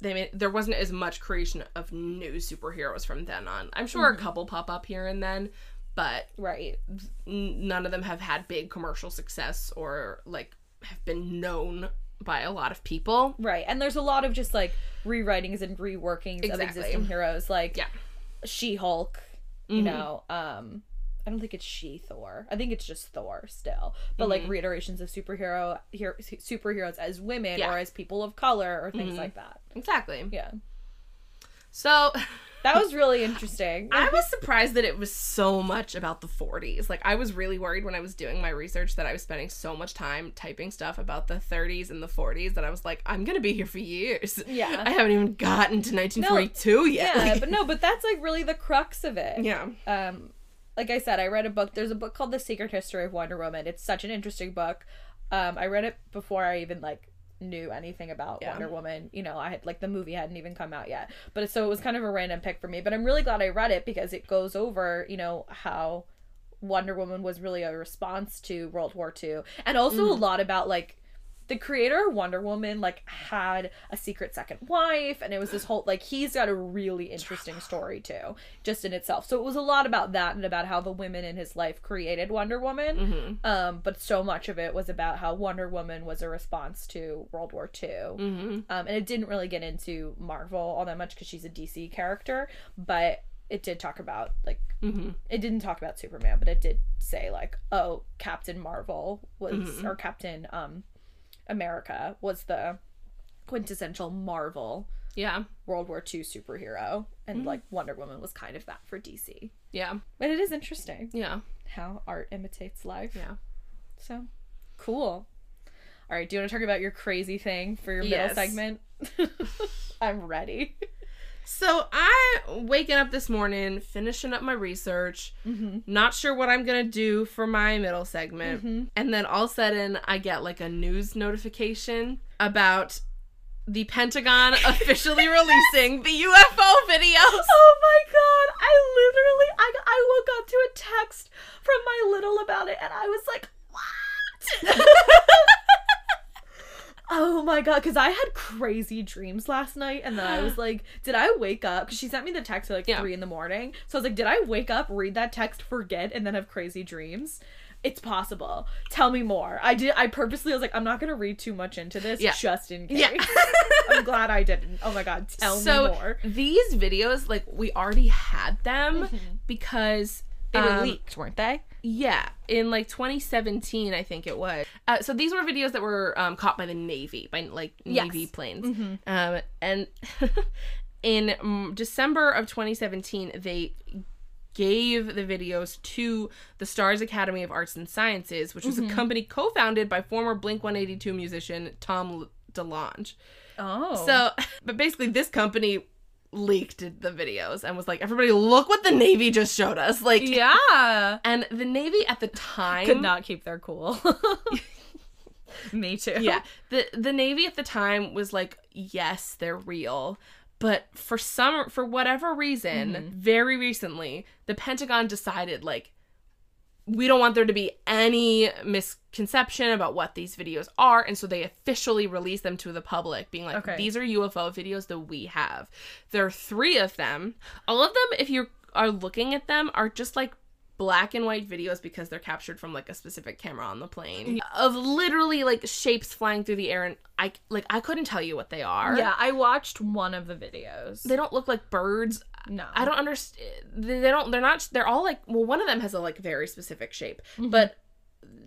They made, there wasn't as much creation of new superheroes from then on. I'm sure a mm-hmm. couple pop up here and then, but Right. n- none of them have had big commercial success or like have been known by a lot of people. Right. And there's a lot of just like rewritings and reworkings of existing heroes like Yeah. She-Hulk, you Mhm. know, um I don't think it's She Thor. I think it's just Thor still. But like reiterations of superhero here, superheroes as women Yeah. or as people of color or things Mhm. like that. Exactly. Yeah. So That was really interesting. I was surprised that it was so much about the 40s. Like I was really worried when I was doing my research that I was spending so much time typing stuff about the 30s and the 40s that I was like, I'm gonna be here for years. Yeah. I haven't even gotten to 1942 yet. yeah, Like- but no, but that's like really the crux of it. yeah. um like I said, I read a book. There's a book called The Secret History of Wonder Woman. It's such an interesting book. Um, I read it before I even like knew anything about Yeah. Wonder Woman. You know, I had like the movie hadn't even come out yet. But so it was kind of a random pick for me. But I'm really glad I read it because it goes over, you know, how Wonder Woman was really a response to World War II. And also a mm-hmm. lot about like the creator of Wonder Woman like had a secret second wife and it was this whole like he's got a really interesting story too just in itself. So it was a lot about that and about how the women in his life created Wonder Woman. Mm-hmm. Um but so much of it was about how Wonder Woman was a response to World War II. Mm-hmm. Um and it didn't really get into Marvel all that much cuz she's a DC character, but it did talk about like Mm-hmm. it didn't talk about Superman, but it did say like, oh, Captain Marvel was Mhm. or Captain um America was the quintessential Marvel Yeah. World War II superhero, and Mhm. like Wonder Woman was kind of that for DC. Yeah. But it is interesting Yeah. how art imitates life. Yeah. So cool. All right, do you want to talk about your crazy thing for your middle segment? I'm ready. So I waking up this morning, finishing up my research, Mm-hmm. not sure what I'm gonna do for my middle segment, Mhm. and then all of a sudden I get like a news notification about the Pentagon officially releasing the UFO videos. Oh my god! I literally, I, I woke up to a text from my little about it, and I was like, "What?" oh my god, because I had crazy dreams last night, and then I was like, did I wake up? Because she sent me the text at like Yeah. three in the morning, so I was like, did I wake up, read that text, forget, and then have crazy dreams? It's possible. Tell me more. I did. I purposely was like, I'm not gonna read too much into this, Yeah. just in case. Yeah. I'm glad I didn't. Oh my god, tell so me more. these videos, like we already had them because They were um, leaked, weren't they? Yeah, in like 2017, I think it was. Uh, so these were videos that were um, caught by the Navy, by like Yes. Navy planes. Um, and in December of 2017, they gave the videos to the Stars Academy of Arts and Sciences, which was a company co-founded by former Blink 182 musician Tom DeLonge. Oh. So, but basically, this company leaked the videos and was like, "Everybody, look what the Navy just showed us!" Like, yeah. and the Navy at the time Could not keep their cool. me too. Yeah. The the Navy at the time was like, yes, they're real. But for some for whatever reason, Mm-hmm. very recently, the Pentagon decided like we don't want there to be any misconception about what these videos are, and so they officially release them to the public, being like, Okay. "These are UFO videos that we have." There are three of them. All of them, if you are looking at them, are just like black and white videos because they're captured from like a specific camera on the plane of literally like shapes flying through the air, and I like I couldn't tell you what they are. Yeah, I watched one of the videos. They don't look like birds. no. I don't understand. They don't. They're not. They're all like. Well, one of them has a like very specific shape, Mm-hmm. but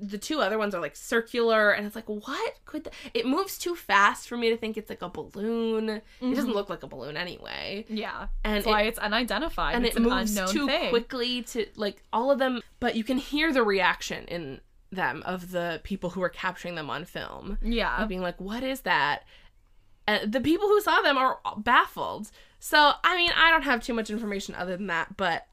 the two other ones are like circular, and it's like, what could? th- it moves too fast for me to think it's like a balloon. It doesn't mm-hmm. look like a balloon anyway, Yeah. and That's it, why it's unidentified. and it's it an moves unknown too thing. quickly to like all of them. But you can hear the reaction in them of the people who are capturing them on film Yeah. of being like, "What is that?" And the people who saw them are baffled. So, I mean, I don't have too much information other than that, but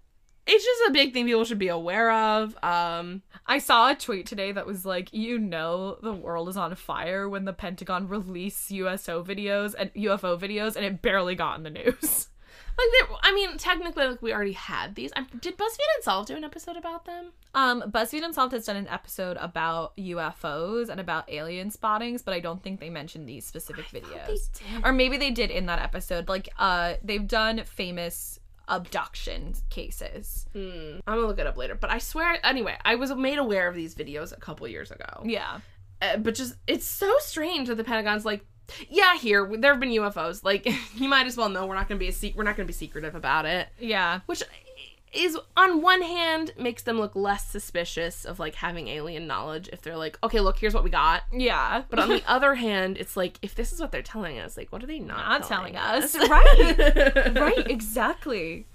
it's just a big thing people should be aware of. Um, I saw a tweet today that was like, you know, the world is on fire when the Pentagon released USO videos and UFO videos, and it barely got in the news. like, I mean, technically, like we already had these. Um, did BuzzFeed Unsolved do an episode about them? Um, BuzzFeed Unsolved has done an episode about UFOs and about alien spottings, but I don't think they mentioned these specific videos. did. Or maybe they did in that episode. Like, uh, they've done famous abduction cases. Hmm, I'm gonna look it up later. But I swear, anyway, I was made aware of these videos a couple years ago. Yeah. Uh, but just it's so strange that the Pentagon's like, yeah, here there have been UFOs. Like, you might as well know we're not gonna be a sec- we're not gonna be secretive about it. Yeah. which is on one hand makes them look less suspicious of like having alien knowledge if they're like okay look here's what we got Yeah. but on the other hand it's like if this is what they're telling us like what are they not, not telling us. us right. right, exactly.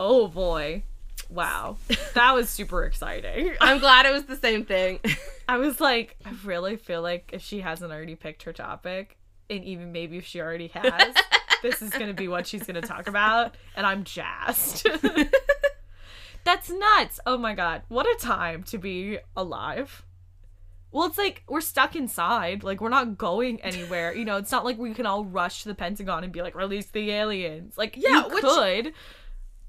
Oh boy. Wow. That was super exciting. i'm glad it was the same thing I was like, I really feel like if she hasn't already picked her topic, and even maybe if she already has, this is going to be what she's going to talk about, and I'm jazzed. That's nuts. Oh my god. What a time to be alive. Well, it's like we're stuck inside. Like we're not going anywhere. You know, it's not like we can all rush to the Pentagon and be like, "Release the aliens." Like, Yeah, you which- could.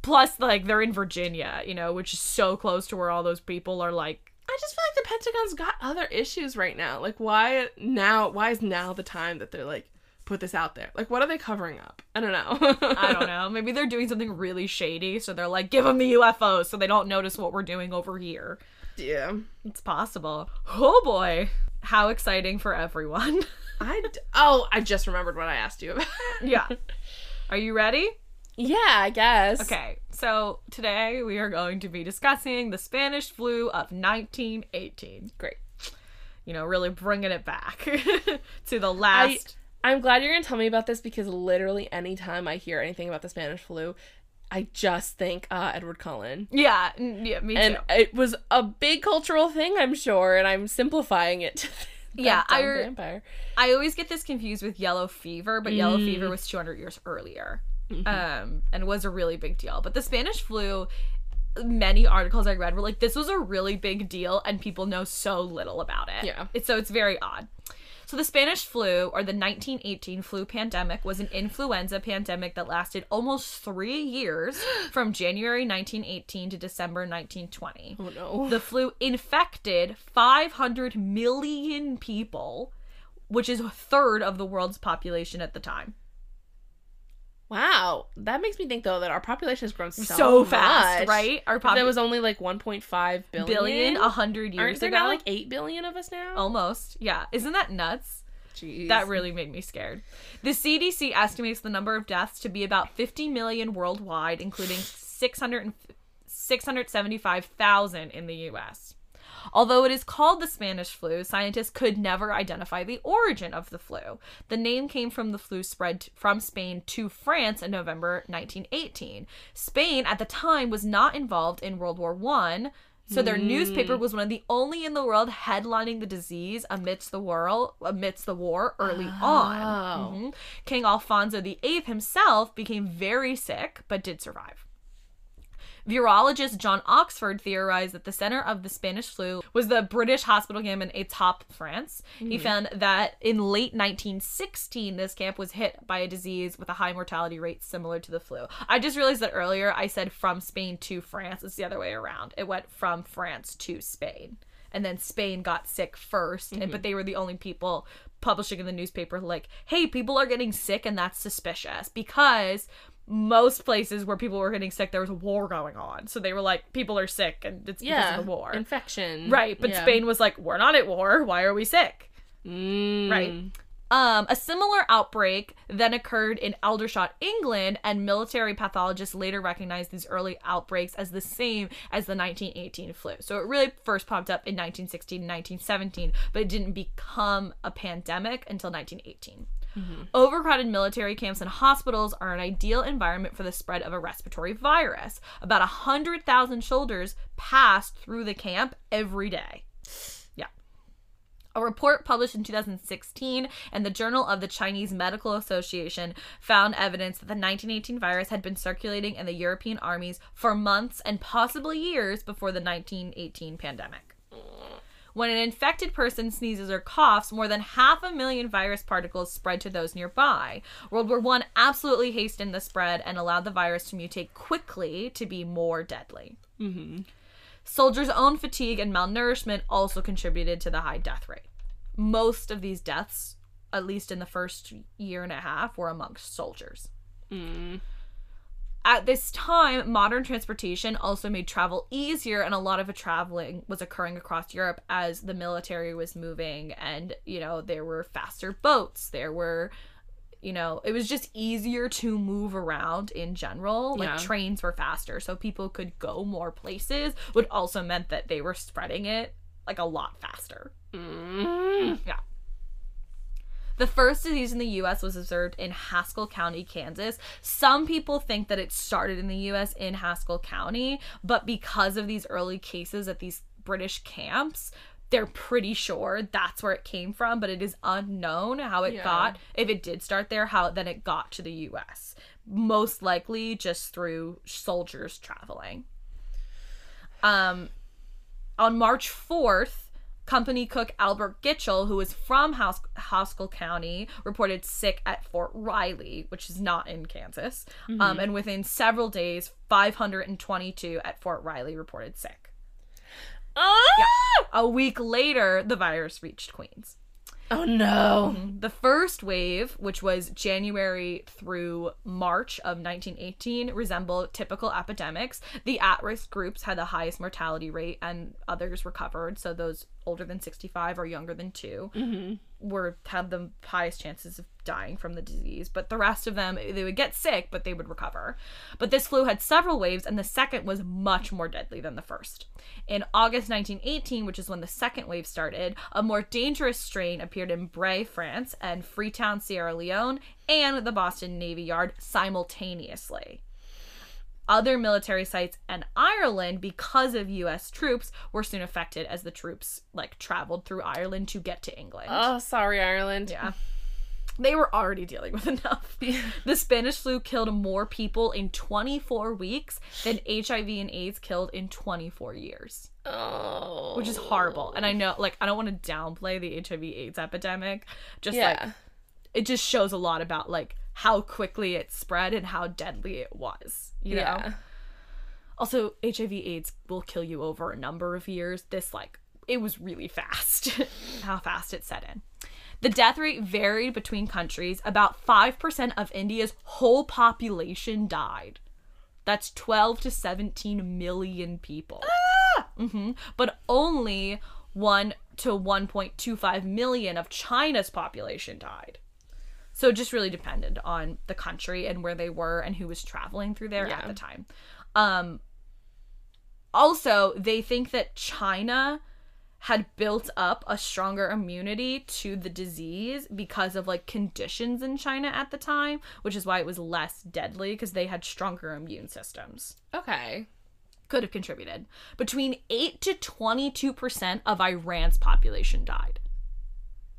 Plus, like they're in Virginia, you know, which is so close to where all those people are. Like, i just feel like the pentagon's got other issues right now like why now why is now the time that they're like put this out there like what are they covering up i don't know I don't know. Maybe they're doing something really shady, so they're like, give them the UFOs so they don't notice what we're doing over here. yeah It's possible. Oh boy. How exciting for everyone. i d- oh i just remembered what i asked you about yeah. Are you ready? yeah i guess Okay, so today we are going to be discussing the Spanish flu of 1918. great You know, really bringing it back to the last. I'm glad you're gonna tell me about this because literally anytime I hear anything about the Spanish flu, I just think uh, Edward Cullen. yeah, yeah, me And too. And it was a big cultural thing, I'm sure, and I'm simplifying it. to Yeah, I vampire. I always get this confused with yellow fever, but yellow fever was 200 years earlier. Um, and was a really big deal. But the Spanish flu, many articles I read were like, this was a really big deal, and people know so little about it. Yeah. It's, so it's very odd. So the Spanish flu, or the 1918 flu pandemic, was an influenza pandemic that lasted almost three years, from January 1918 to December 1920. Oh no. The flu infected 500 million people which is a third of the world's population at the time. Wow, that makes me think though that our population has grown so, So, fast, much. right? Our There population was only like 1.5 billion. billion a hundred years Aren't there ago. now like 8 billion of us now? Almost, yeah. Isn't that nuts? Jeez. That really made me scared. The CDC estimates the number of deaths to be about 50 million worldwide, including 600 and 675,000 in the US. Although it is called the Spanish flu, scientists could never identify the origin of the flu. The name came from the flu spread from Spain to France in November 1918. Spain at the time was not involved in World War 1, so their newspaper was one of the only in the world headlining the disease amidst the war amidst the war early on. Oh. Mhm. King Alfonso VIII himself became very sick but did survive. Virologist John Oxford theorized that the center of the Spanish flu was the British hospital camp in Etaples, France. He hmm. found that in late 1916, this camp was hit by a disease with a high mortality rate similar to the flu. I just realized that earlier I said from Spain to France. It's the other way around. It went from France to Spain. And then Spain got sick 1st and but hmm. they were the only people publishing in the newspaper like, hey, people are getting sick and that's suspicious because most places where people were getting sick, there was a war going on. So they were like, people are sick and it's yeah, because of the war. infection. right. But Yeah. Spain was like, we're not at war. Why are we sick? Mm. Right. Um, a similar outbreak then occurred in Aldershot, England, and military pathologists later recognized these early outbreaks as the same as the 1918 flu. So it really first popped up in 1916 and 1917, but it didn't become a pandemic until 1918. Mm-hmm. Overcrowded military camps and hospitals are an ideal environment for the spread of a respiratory virus. About 100,000 soldiers passed through the camp every day. Yeah. A report published in 2016 in the Journal of the Chinese Medical Association found evidence that the 1918 virus had been circulating in the European armies for months and possibly years before the 1918 pandemic. When an infected person sneezes or coughs, more than half a million virus particles spread to those nearby. World War I absolutely hastened the spread and allowed the virus to mutate quickly to be more deadly. Mm-hmm. Soldiers' own fatigue and malnourishment also contributed to the high death rate. Most of these deaths, at least in the first year and a half, were amongst soldiers. Mm. At this time, modern transportation also made travel easier, and a lot of the traveling was occurring across Europe as the military was moving, and you know, there were faster boats, there were you know, it was just easier to move around in general. Like Yeah. trains were faster, so people could go more places, which also meant that they were spreading it like a lot faster. Mm. Yeah. The first disease in the US was observed in Haskell County, Kansas. Some people think that it started in the US in Haskell County, but because of these early cases at these British camps, they're pretty sure that's where it came from, but it is unknown how it Yeah. got, if it did start there, how then it got to the US. Most likely just through soldiers traveling. Um, on March 4th, company cook Albert Gitchell, who was from Hask- Haskell County, reported sick at Fort Riley, which is not in Kansas. Um, and within several days, 522 at Fort Riley reported sick. Ah! A week later, the virus reached Queens. Oh no. Mm-hmm. The first wave, which was January through March of 1918, resembled typical epidemics. The at risk groups had the highest mortality rate, and others recovered. So, those older than 65 or younger than 2 mm-hmm. Were had the highest chances of dying from the disease. But the rest of them, they would get sick, but they would recover. But this flu had several waves, and the second was much more deadly than the first. In August 1918, which is when the second wave started, a more dangerous strain appeared in Bray, France, and Freetown, Sierra Leone, and the Boston Navy Yard simultaneously. Other military sites and Ireland, because of U.S. troops, were soon affected as the troops like traveled through Ireland to get to England. Oh, sorry, Ireland. Yeah. They were already dealing with enough. the Spanish flu killed more people in 24 weeks than HIV and AIDS killed in 24 years, Oh. which is horrible. And I know, like, I don't want to downplay the HIV AIDS epidemic. Just like, Yeah. it just shows a lot about, like, how quickly it spread and how deadly it was, you know? yeah. Also, HIV AIDS will kill you over a number of years. This, like, it was really fast, how fast it set in. The death rate varied between countries. About 5% of India's whole population died. That's 12 to 17 million people. hmm But only 1 to 1.25 million of China's population died. So it just really depended on the country and where they were and who was traveling through there at the time. Um, also, they think that China had built up a stronger immunity to the disease because of like conditions in China at the time, which is why it was less deadly because they had stronger immune systems. Okay. Could have contributed. Between 8 to 22% of Iran's population died.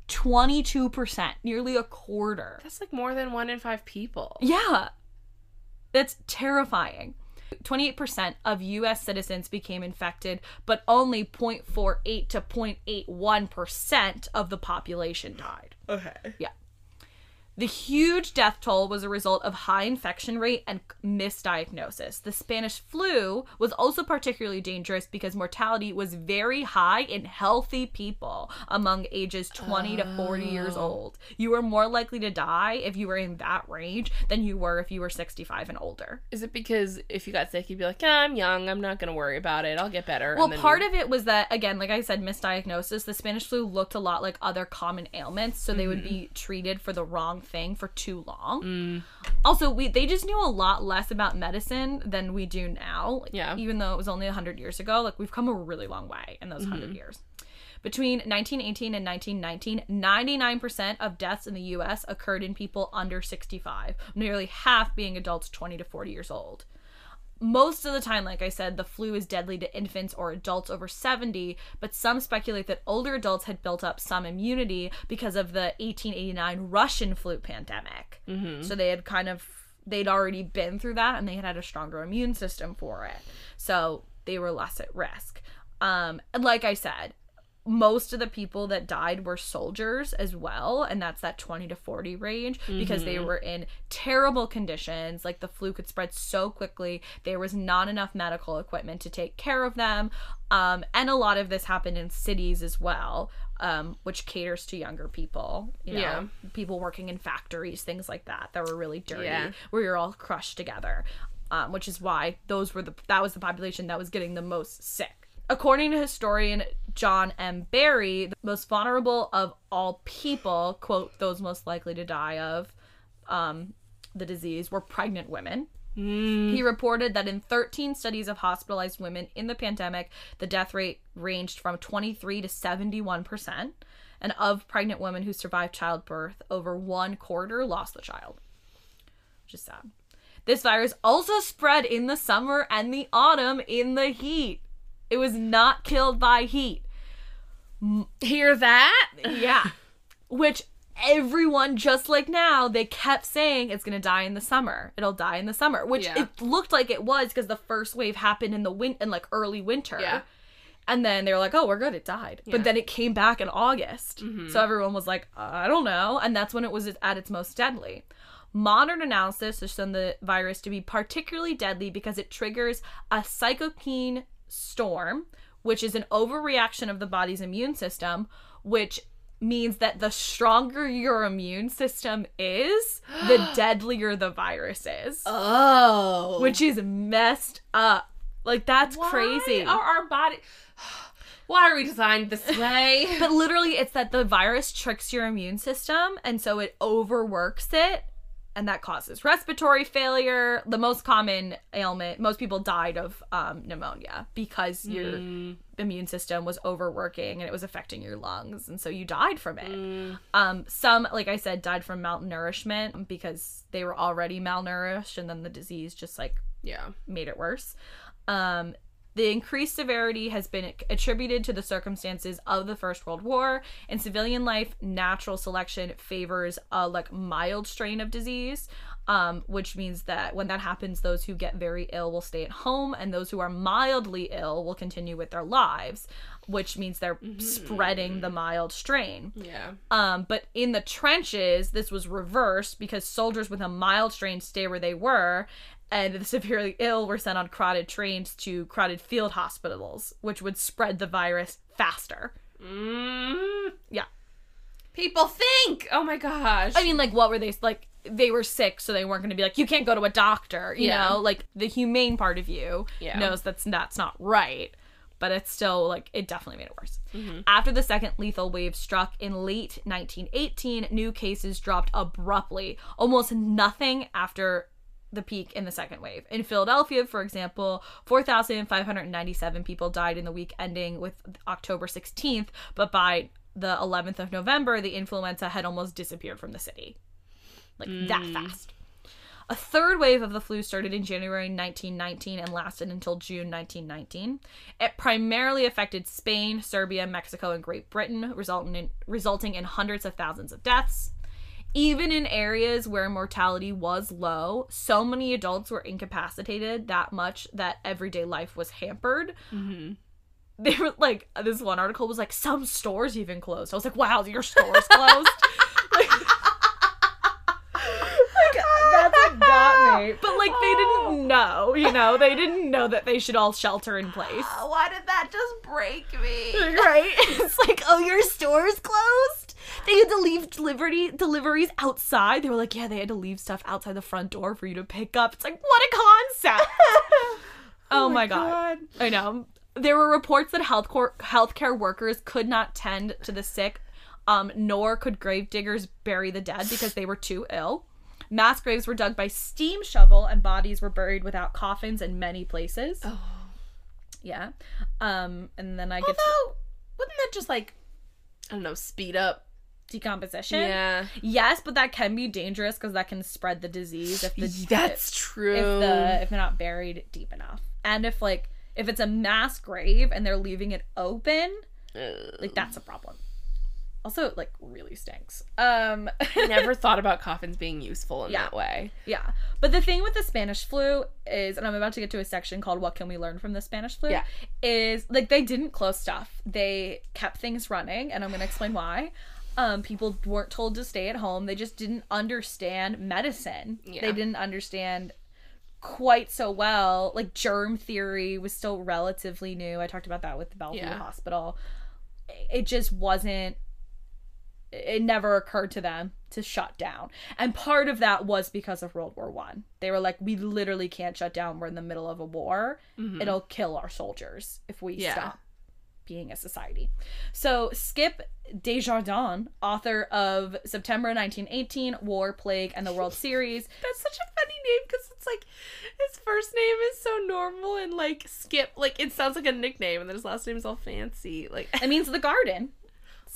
22%, nearly a quarter. That's like more than one in five people. Yeah. That's terrifying. 28% of US citizens became infected, but only 0.48 to 0.81% of the population died. Okay. Yeah. The huge death toll was a result of high infection rate and misdiagnosis. The Spanish flu was also particularly dangerous because mortality was very high in healthy people among ages 20 to 40 years oh. old. You were more likely to die if you were in that range than you were if you were 65 and older. Is it because if you got sick, you'd be like, yeah, I'm young. I'm not going to worry about it. I'll get better. Well, part of it was that again, like I said, misdiagnosis. The Spanish flu looked a lot like other common ailments, so they would mm-hmm. be treated for the wrong thing for too long. Mm. Also, we they just knew a lot less about medicine than we do now. Yeah. Even though it was only 100 years ago, like we've come a really long way in those 100 mm-hmm. years. Between 1918 and 1919, 99% of deaths in the US occurred in people under 65, nearly half being adults 20 to 40 years old most of the time, like I said, the flu is deadly to infants or adults over 70, but some speculate that older adults had built up some immunity because of the 1889 Russian flu pandemic. So they had kind of they'd already been through that and they had had a stronger immune system for it. So they were less at risk. Um and like I said, most of the people that died were soldiers as well and that's that 20 to 40 range because they were in terrible conditions like the flu could spread so quickly there was not enough medical equipment to take care of them um, and a lot of this happened in cities as well um, which caters to younger people you know Yeah. people working in factories things like that that were really dirty Yeah. where you're all crushed together um, which is why those were the that was the population that was getting the most sick According to historian John M. Barry, the most vulnerable of all people, quote, those most likely to die of um, the disease, were pregnant women. He reported that in 13 studies of hospitalized women in the pandemic, the death rate ranged from 23 to 71%. And of pregnant women who survived childbirth, over one quarter lost the child. Which is sad. This virus also spread in the summer and the autumn in the heat. It was not killed by heat. Hear that? Yeah. Which everyone, just like now, they kept saying it's going to die in the summer. It'll die in the summer, which Yeah. it looked like it was because the first wave happened in the win in like early winter. Yeah. And then they were like, oh, we're good. It died. Yeah. Mm-hmm. But then it came back in August. So everyone was like, I don't know. And that's when it was at its most deadly. Modern analysis has shown the virus to be particularly deadly because it triggers a cytokine storm, which is an overreaction of the body's immune system, which means that the stronger your immune system is, the deadlier the virus is. Oh. Which is messed up. Like that's crazy. Are our body. Why are we designed this way? But literally, it's that the virus tricks your immune system, and so it overworks it, and that causes respiratory failure. The most common ailment, most people died of um, pneumonia because your immune system was overworking and it was affecting your lungs, and so you died from it. Um, some, like I said, died from malnourishment because they were already malnourished, and then the disease just like yeah. made it worse. Um, the increased severity has been attributed to the circumstances of the First World War. In civilian life, natural selection favors a like mild strain of disease, um, which means that when that happens, those who get very ill will stay at home, and those who are mildly ill will continue with their lives, which means they're spreading the mild strain. Yeah. Um, but in the trenches, this was reversed because soldiers with a mild strain stay where they were, and the severely ill were sent on crowded trains to crowded field hospitals, which would spread the virus faster. Mm. Yeah. People think? Oh my gosh. I mean, like, what were they like? They were sick, so they weren't going to be like, you can't go to a doctor. You Yeah. know, like the humane part of you Yeah. knows that's that's not right, but it's still like it definitely made it worse. Mm-hmm. After the second lethal wave struck in late 1918, new cases dropped abruptly, almost nothing after the peak in the second wave. In Philadelphia, for example, 4,597 people died in the week ending with October 16th, but by the 11th of November, the influenza had almost disappeared from the city. Like that hmm. fast. A third wave of the flu started in January 1919 and lasted until June 1919. It primarily affected Spain, Serbia, Mexico, and Great Britain, resulting in resulting in hundreds of thousands of deaths. Even in areas where mortality was low, so many adults were incapacitated that much that everyday life was hampered. Mm-hmm. They were like, this one article was like, some stores even closed. I was like, wow, your store's closed? like, like, that's what got me. But like, they didn't oh. know, you know, they didn't know that they should all shelter in place. why did that just break me? Right? It's like, oh, your store's closed? They had to leave delivery deliveries outside. They were like, yeah, they had to leave stuff outside the front door for you to pick up. It's like, what a concept. oh, my god. I know. There were reports that health cor- healthcare workers could not tend to the sick, um, nor could grave diggers bury the dead because they were too ill. Mass graves were dug by steam shovel, and bodies were buried without coffins in many places. Oh. Yeah. Um, and then I get to wouldn't that just like, I don't know, speed up? Decomposition. Yeah. Yes, but that can be dangerous because that can spread the disease if the That's true. if the if they're not buried deep enough, and if like if it's a mass grave and they're leaving it open, like that's a problem. Also, it like really stinks. Um, I never thought about coffins being useful in Yeah. that way. yeah. But the thing with the Spanish flu is, and I'm about to get to a section called "What Can We Learn from the Spanish Flu?" Yeah. is like they didn't close stuff; they kept things running, and I'm going to explain why. Um, people weren't told to stay at home; they just didn't understand medicine. Yeah. They didn't understand quite so well. Like germ theory was still relatively new. I talked about that with the Bellevue Yeah. Hospital. It just wasn't it never occurred to them to shut down and part of that was because of world war one they were like we literally can't shut down we're in the middle of a war it'll kill our soldiers if we Yeah. stop being a society. So skip desjardins author of september 1918 war plague and the world series. That's such a funny name because it's like his first name is so normal and like Skip, like it sounds like a nickname, and then his last name is all fancy. Like, it means the garden.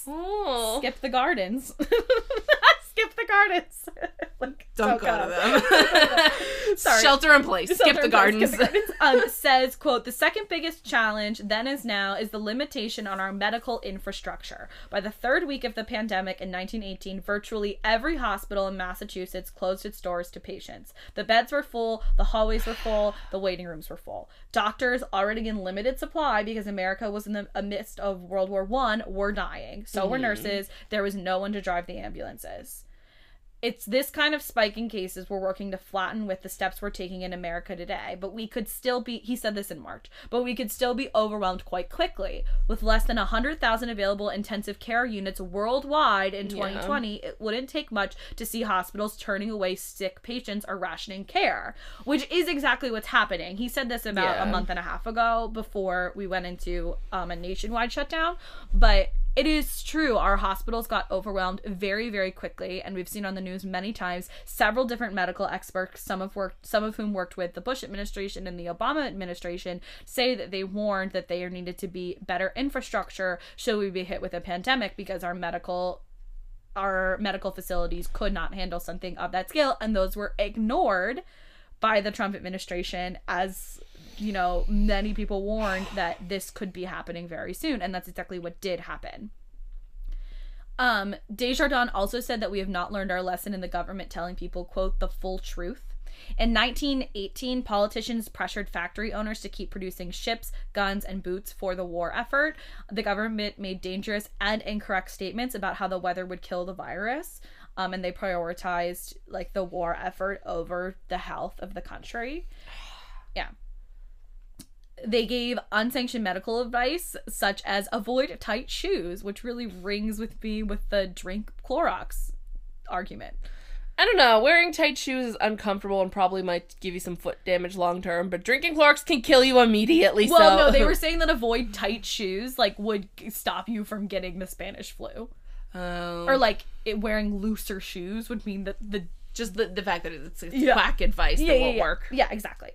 Oh, skip the gardens skip the gardens like don't so go to them. Sorry. Shelter in place. Skip Shelter the in place, gardens. skip the gardens. um, says, quote, the second biggest challenge then as now is the limitation on our medical infrastructure. By the third week of the pandemic in 1918, virtually every hospital in Massachusetts closed its doors to patients. The beds were full, the hallways were full, the waiting rooms were full. Doctors, already in limited supply because America was in the midst of World War One, were dying. So were nurses. There was no one to drive the ambulances. It's this kind of spike in cases we're working to flatten with the steps we're taking in America today, but we could still be, he said this in March, but we could still be overwhelmed quite quickly. With less than 100,000 available intensive care units worldwide in 2020, it wouldn't take much to see hospitals turning away sick patients or rationing care, which is exactly what's happening. He said this about Yeah. a month and a half ago before we went into um, a nationwide shutdown, but it is true. Our hospitals got overwhelmed very, very quickly, and we've seen on the news many times several different medical experts, some of worked, some of whom worked with the Bush administration and the Obama administration, say that they warned that there needed to be better infrastructure should we be hit with a pandemic because our medical our medical facilities could not handle something of that scale, and those were ignored by the Trump administration as you know many people warned that this could be happening very soon and that's exactly what did happen um desjardins also said that we have not learned our lesson in the government telling people quote the full truth in 1918, politicians pressured factory owners to keep producing ships, guns, and boots for the war effort. The government made dangerous and incorrect statements about how the weather would kill the virus, um, and they prioritized like the war effort over the health of the country. Yeah. They gave unsanctioned medical advice such as avoid tight shoes, which really rings with me with the drink Clorox argument. I don't know. Wearing tight shoes is uncomfortable and probably might give you some foot damage long term, but drinking Clorox can kill you immediately. Well, so no, they were saying that avoid tight shoes like would stop you from getting the Spanish flu, Oh. or like it, wearing looser shoes would mean that the just the, the fact that it's, it's Yeah. quack advice that won't yeah. work. Yeah, exactly.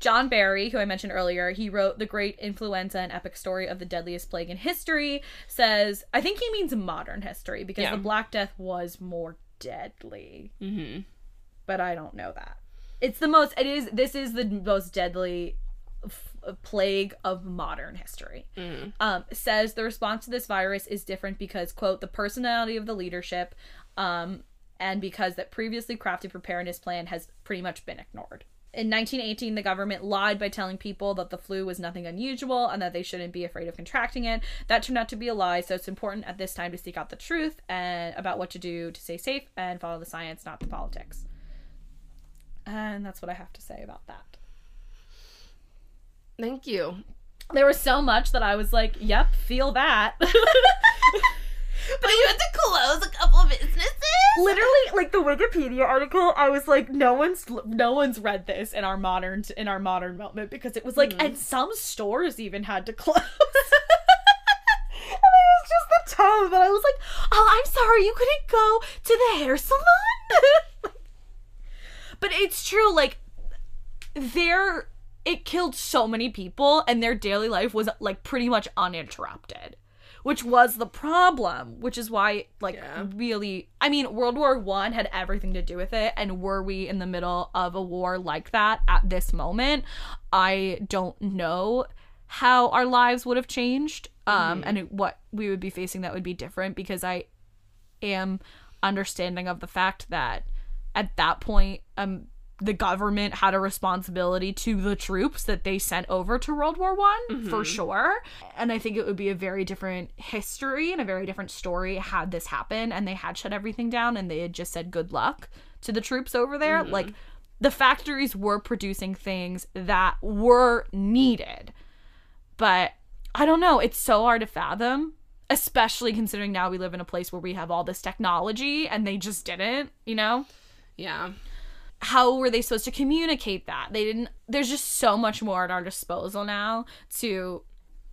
John Barry, who I mentioned earlier, he wrote The Great Influenza, and epic story of the deadliest plague in history, says, I think he means modern history because Yeah. the Black Death was more deadly. Mm-hmm. But I don't know that. It's the most, it is, this is the most deadly f- plague of modern history. Um, says the response to this virus is different because, quote, the personality of the leadership, um, and because that previously crafted preparedness plan has pretty much been ignored. In 1918, the government lied by telling people that the flu was nothing unusual and that they shouldn't be afraid of contracting it. That turned out to be a lie, so it's important at this time to seek out the truth and about what to do to stay safe and follow the science, not the politics. And that's what I have to say about that. Thank you. There was so much that I was like, "Yep, feel that." But you had to close a couple of businesses. Literally, like the Wikipedia article, I was like, "No one's no one's read this in our modern in our modern moment because it was like, hmm. and some stores even had to close." and it was just the tone that I was like, "Oh, I'm sorry, you couldn't go to the hair salon." but it's true, like their it killed so many people and their daily life was like pretty much uninterrupted which was the problem which is why like Yeah. really i mean world war one had everything to do with it and were we in the middle of a war like that at this moment i don't know how our lives would have changed um and what we would be facing that would be different because i am understanding of the fact that at that point um the government had a responsibility to the troops that they sent over to World War One for mm-hmm. sure. And I think it would be a very different history and a very different story had this happened and they had shut everything down and they had just said good luck to the troops over there. Mm-hmm. Like the factories were producing things that were needed. But I don't know, it's so hard to fathom, especially considering now we live in a place where we have all this technology and they just didn't, you know? Yeah. How were they supposed to communicate that? They didn't. There's just so much more at our disposal now to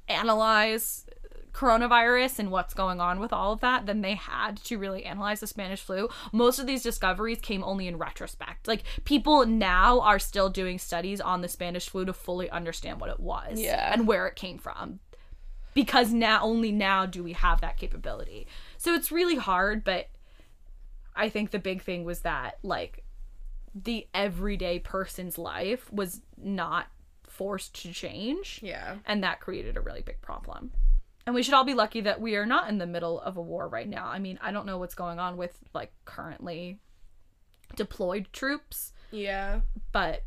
analyze coronavirus and what's going on with all of that than they had to really analyze the Spanish flu. Most of these discoveries came only in retrospect. Like people now are still doing studies on the Spanish flu to fully understand what it was Yeah. and where it came from. Because now only now do we have that capability. So it's really hard, but I think the big thing was that like the everyday person's life was not forced to change. Yeah. And that created a really big problem. And we should all be lucky that we are not in the middle of a war right now. I mean, I don't know what's going on with like currently deployed troops, Yeah. but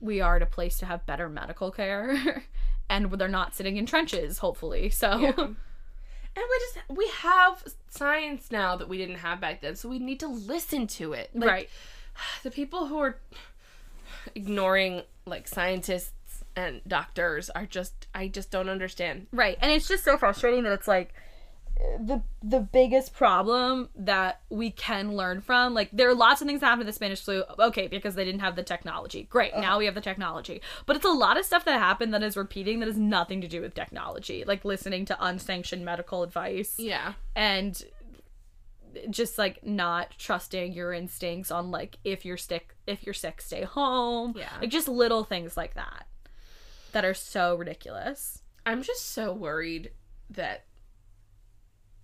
we are at a place to have better medical care and they're not sitting in trenches, hopefully. So Yeah. And we just we have science now that we didn't have back then, so we need to listen to it. Like, right. The people who are ignoring like scientists and doctors are just I just don't understand. Right. And it's just so frustrating that it's like the the biggest problem that we can learn from like there are lots of things that happened to the Spanish flu okay because they didn't have the technology great now we have the technology but it's a lot of stuff that happened that is repeating that has nothing to do with technology like listening to unsanctioned medical advice Yeah. and just like not trusting your instincts on like if you're sick if you're sick stay home Yeah. like just little things like that that are so ridiculous I'm just so worried that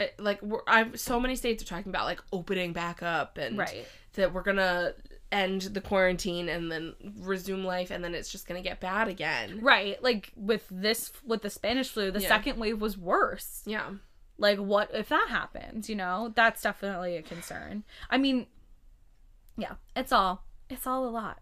it, like we're, I've so many states are talking about like opening back up and Right. that we're gonna end the quarantine and then resume life and then it's just gonna get bad again. Right. Like with this with the Spanish flu, the Yeah. second wave was worse. Yeah. Like what if that happens, you know? That's definitely a concern. I mean, yeah, it's all it's all a lot.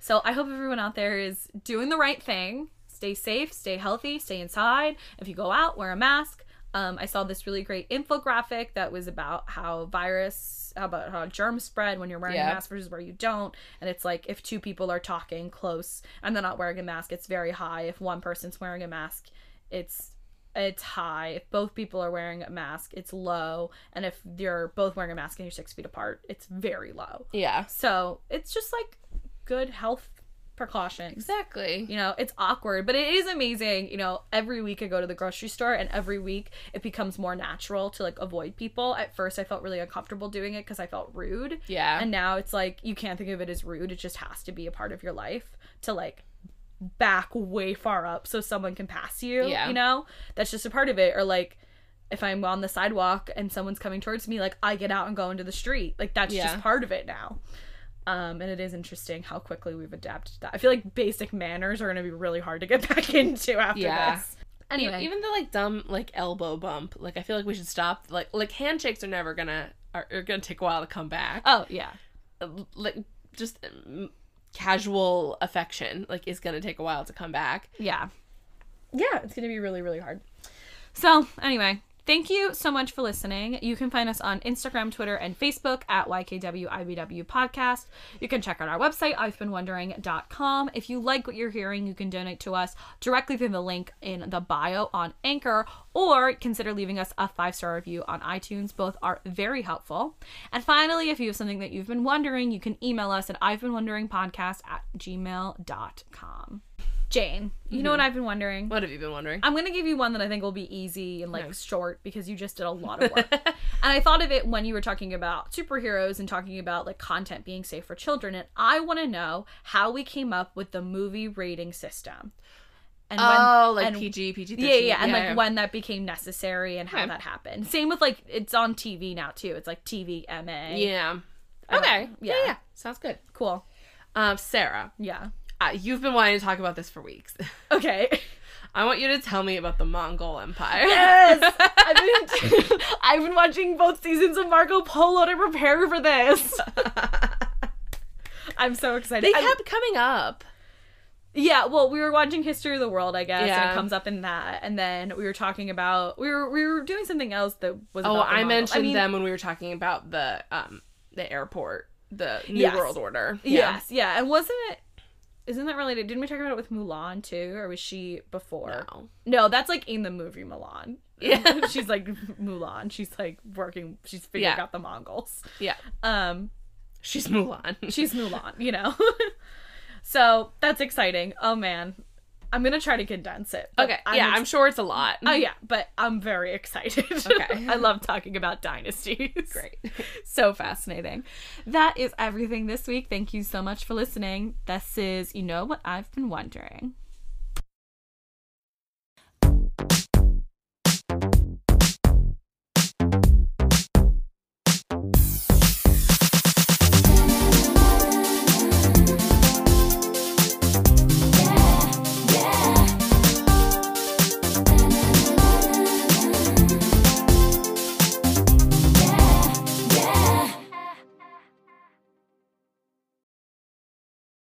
So I hope everyone out there is doing the right thing. Stay safe, stay healthy, stay inside. If you go out, wear a mask. Um, I saw this really great infographic that was about how virus, how about how germs spread when you're wearing Yeah. a mask versus where you don't. And it's like if two people are talking close and they're not wearing a mask, it's very high. If one person's wearing a mask, it's it's high. If both people are wearing a mask, it's low. And if you're both wearing a mask and you're six feet apart, it's very low. Yeah. So it's just like good health precautions. Exactly. You know, it's awkward, but it is amazing. You know, every week I go to the grocery store and every week it becomes more natural to like avoid people. At first I felt really uncomfortable doing it because I felt rude. Yeah. And now it's like you can't think of it as rude. It just has to be a part of your life to like back way far up so someone can pass you. Yeah. You know? That's just a part of it. Or like if I'm on the sidewalk and someone's coming towards me, like I get out and go into the street. Like that's Yeah. just part of it now. Um, and it is interesting how quickly we've adapted to that. I feel like basic manners are going to be really hard to get back into after Yeah. this. Anyway, even the like dumb like elbow bump, like I feel like we should stop. Like like handshakes are never gonna are, are gonna take a while to come back. oh yeah, like just um, casual affection like is gonna take a while to come back. yeah, yeah, it's going to be really really hard. So anyway, thank you so much for listening. You can find us on Instagram, Twitter, and Facebook at YKWIBW Podcast. You can check out our website, I've been wondering.com. If you like what you're hearing, you can donate to us directly through the link in the bio on Anchor, or consider leaving us a five star review on iTunes. Both are very helpful. And finally, if you have something that you've been wondering, you can email us at I've been wondering podcast at gmail.com. Jane, you know what I've been wondering? What have you been wondering? I'm gonna give you one that I think will be easy and like short because you just did a lot of work. and I thought of it when you were talking about superheroes and talking about like content being safe for children. And I want to know how we came up with the movie rating system. And oh, like and- PG, PG. yeah, yeah, and like when that became necessary and how Okay. that happened. Same with like it's on TV now too. It's like TV MA. Yeah. Okay. Yeah. yeah. yeah. Sounds good. Cool. Um, Sarah, Yeah. Uh, you've been wanting to talk about this for weeks. Okay. I want you to tell me about the Mongol Empire. Yes. I've been I've been watching both seasons of Marco Polo to prepare for this. I'm so excited. they I'm- kept coming up. yeah, well, we were watching History of the World, I guess, and it comes up in that. And then we were talking about we were we were doing something else that was. Oh, I mentioned mean, them when we were talking about the um the airport, the New Yes. World Order. Yes, yeah, and wasn't it? Isn't that related? Didn't we talk about it with Mulan too, or was she before? No. No, that's like in the movie Mulan. Yeah. she's like Mulan. She's like working. She's figuring Yeah. out the Mongols. Yeah. Um, She's Mulan. she's Mulan, you know. so that's exciting. Oh man, I'm gonna try to condense it. okay. yeah, ex- I'm sure it's a lot. Oh yeah, but I'm very excited. Okay. I love talking about dynasties. Great. so fascinating. That is everything this week. Thank you so much for listening. This is You Know What I've Been Wondering.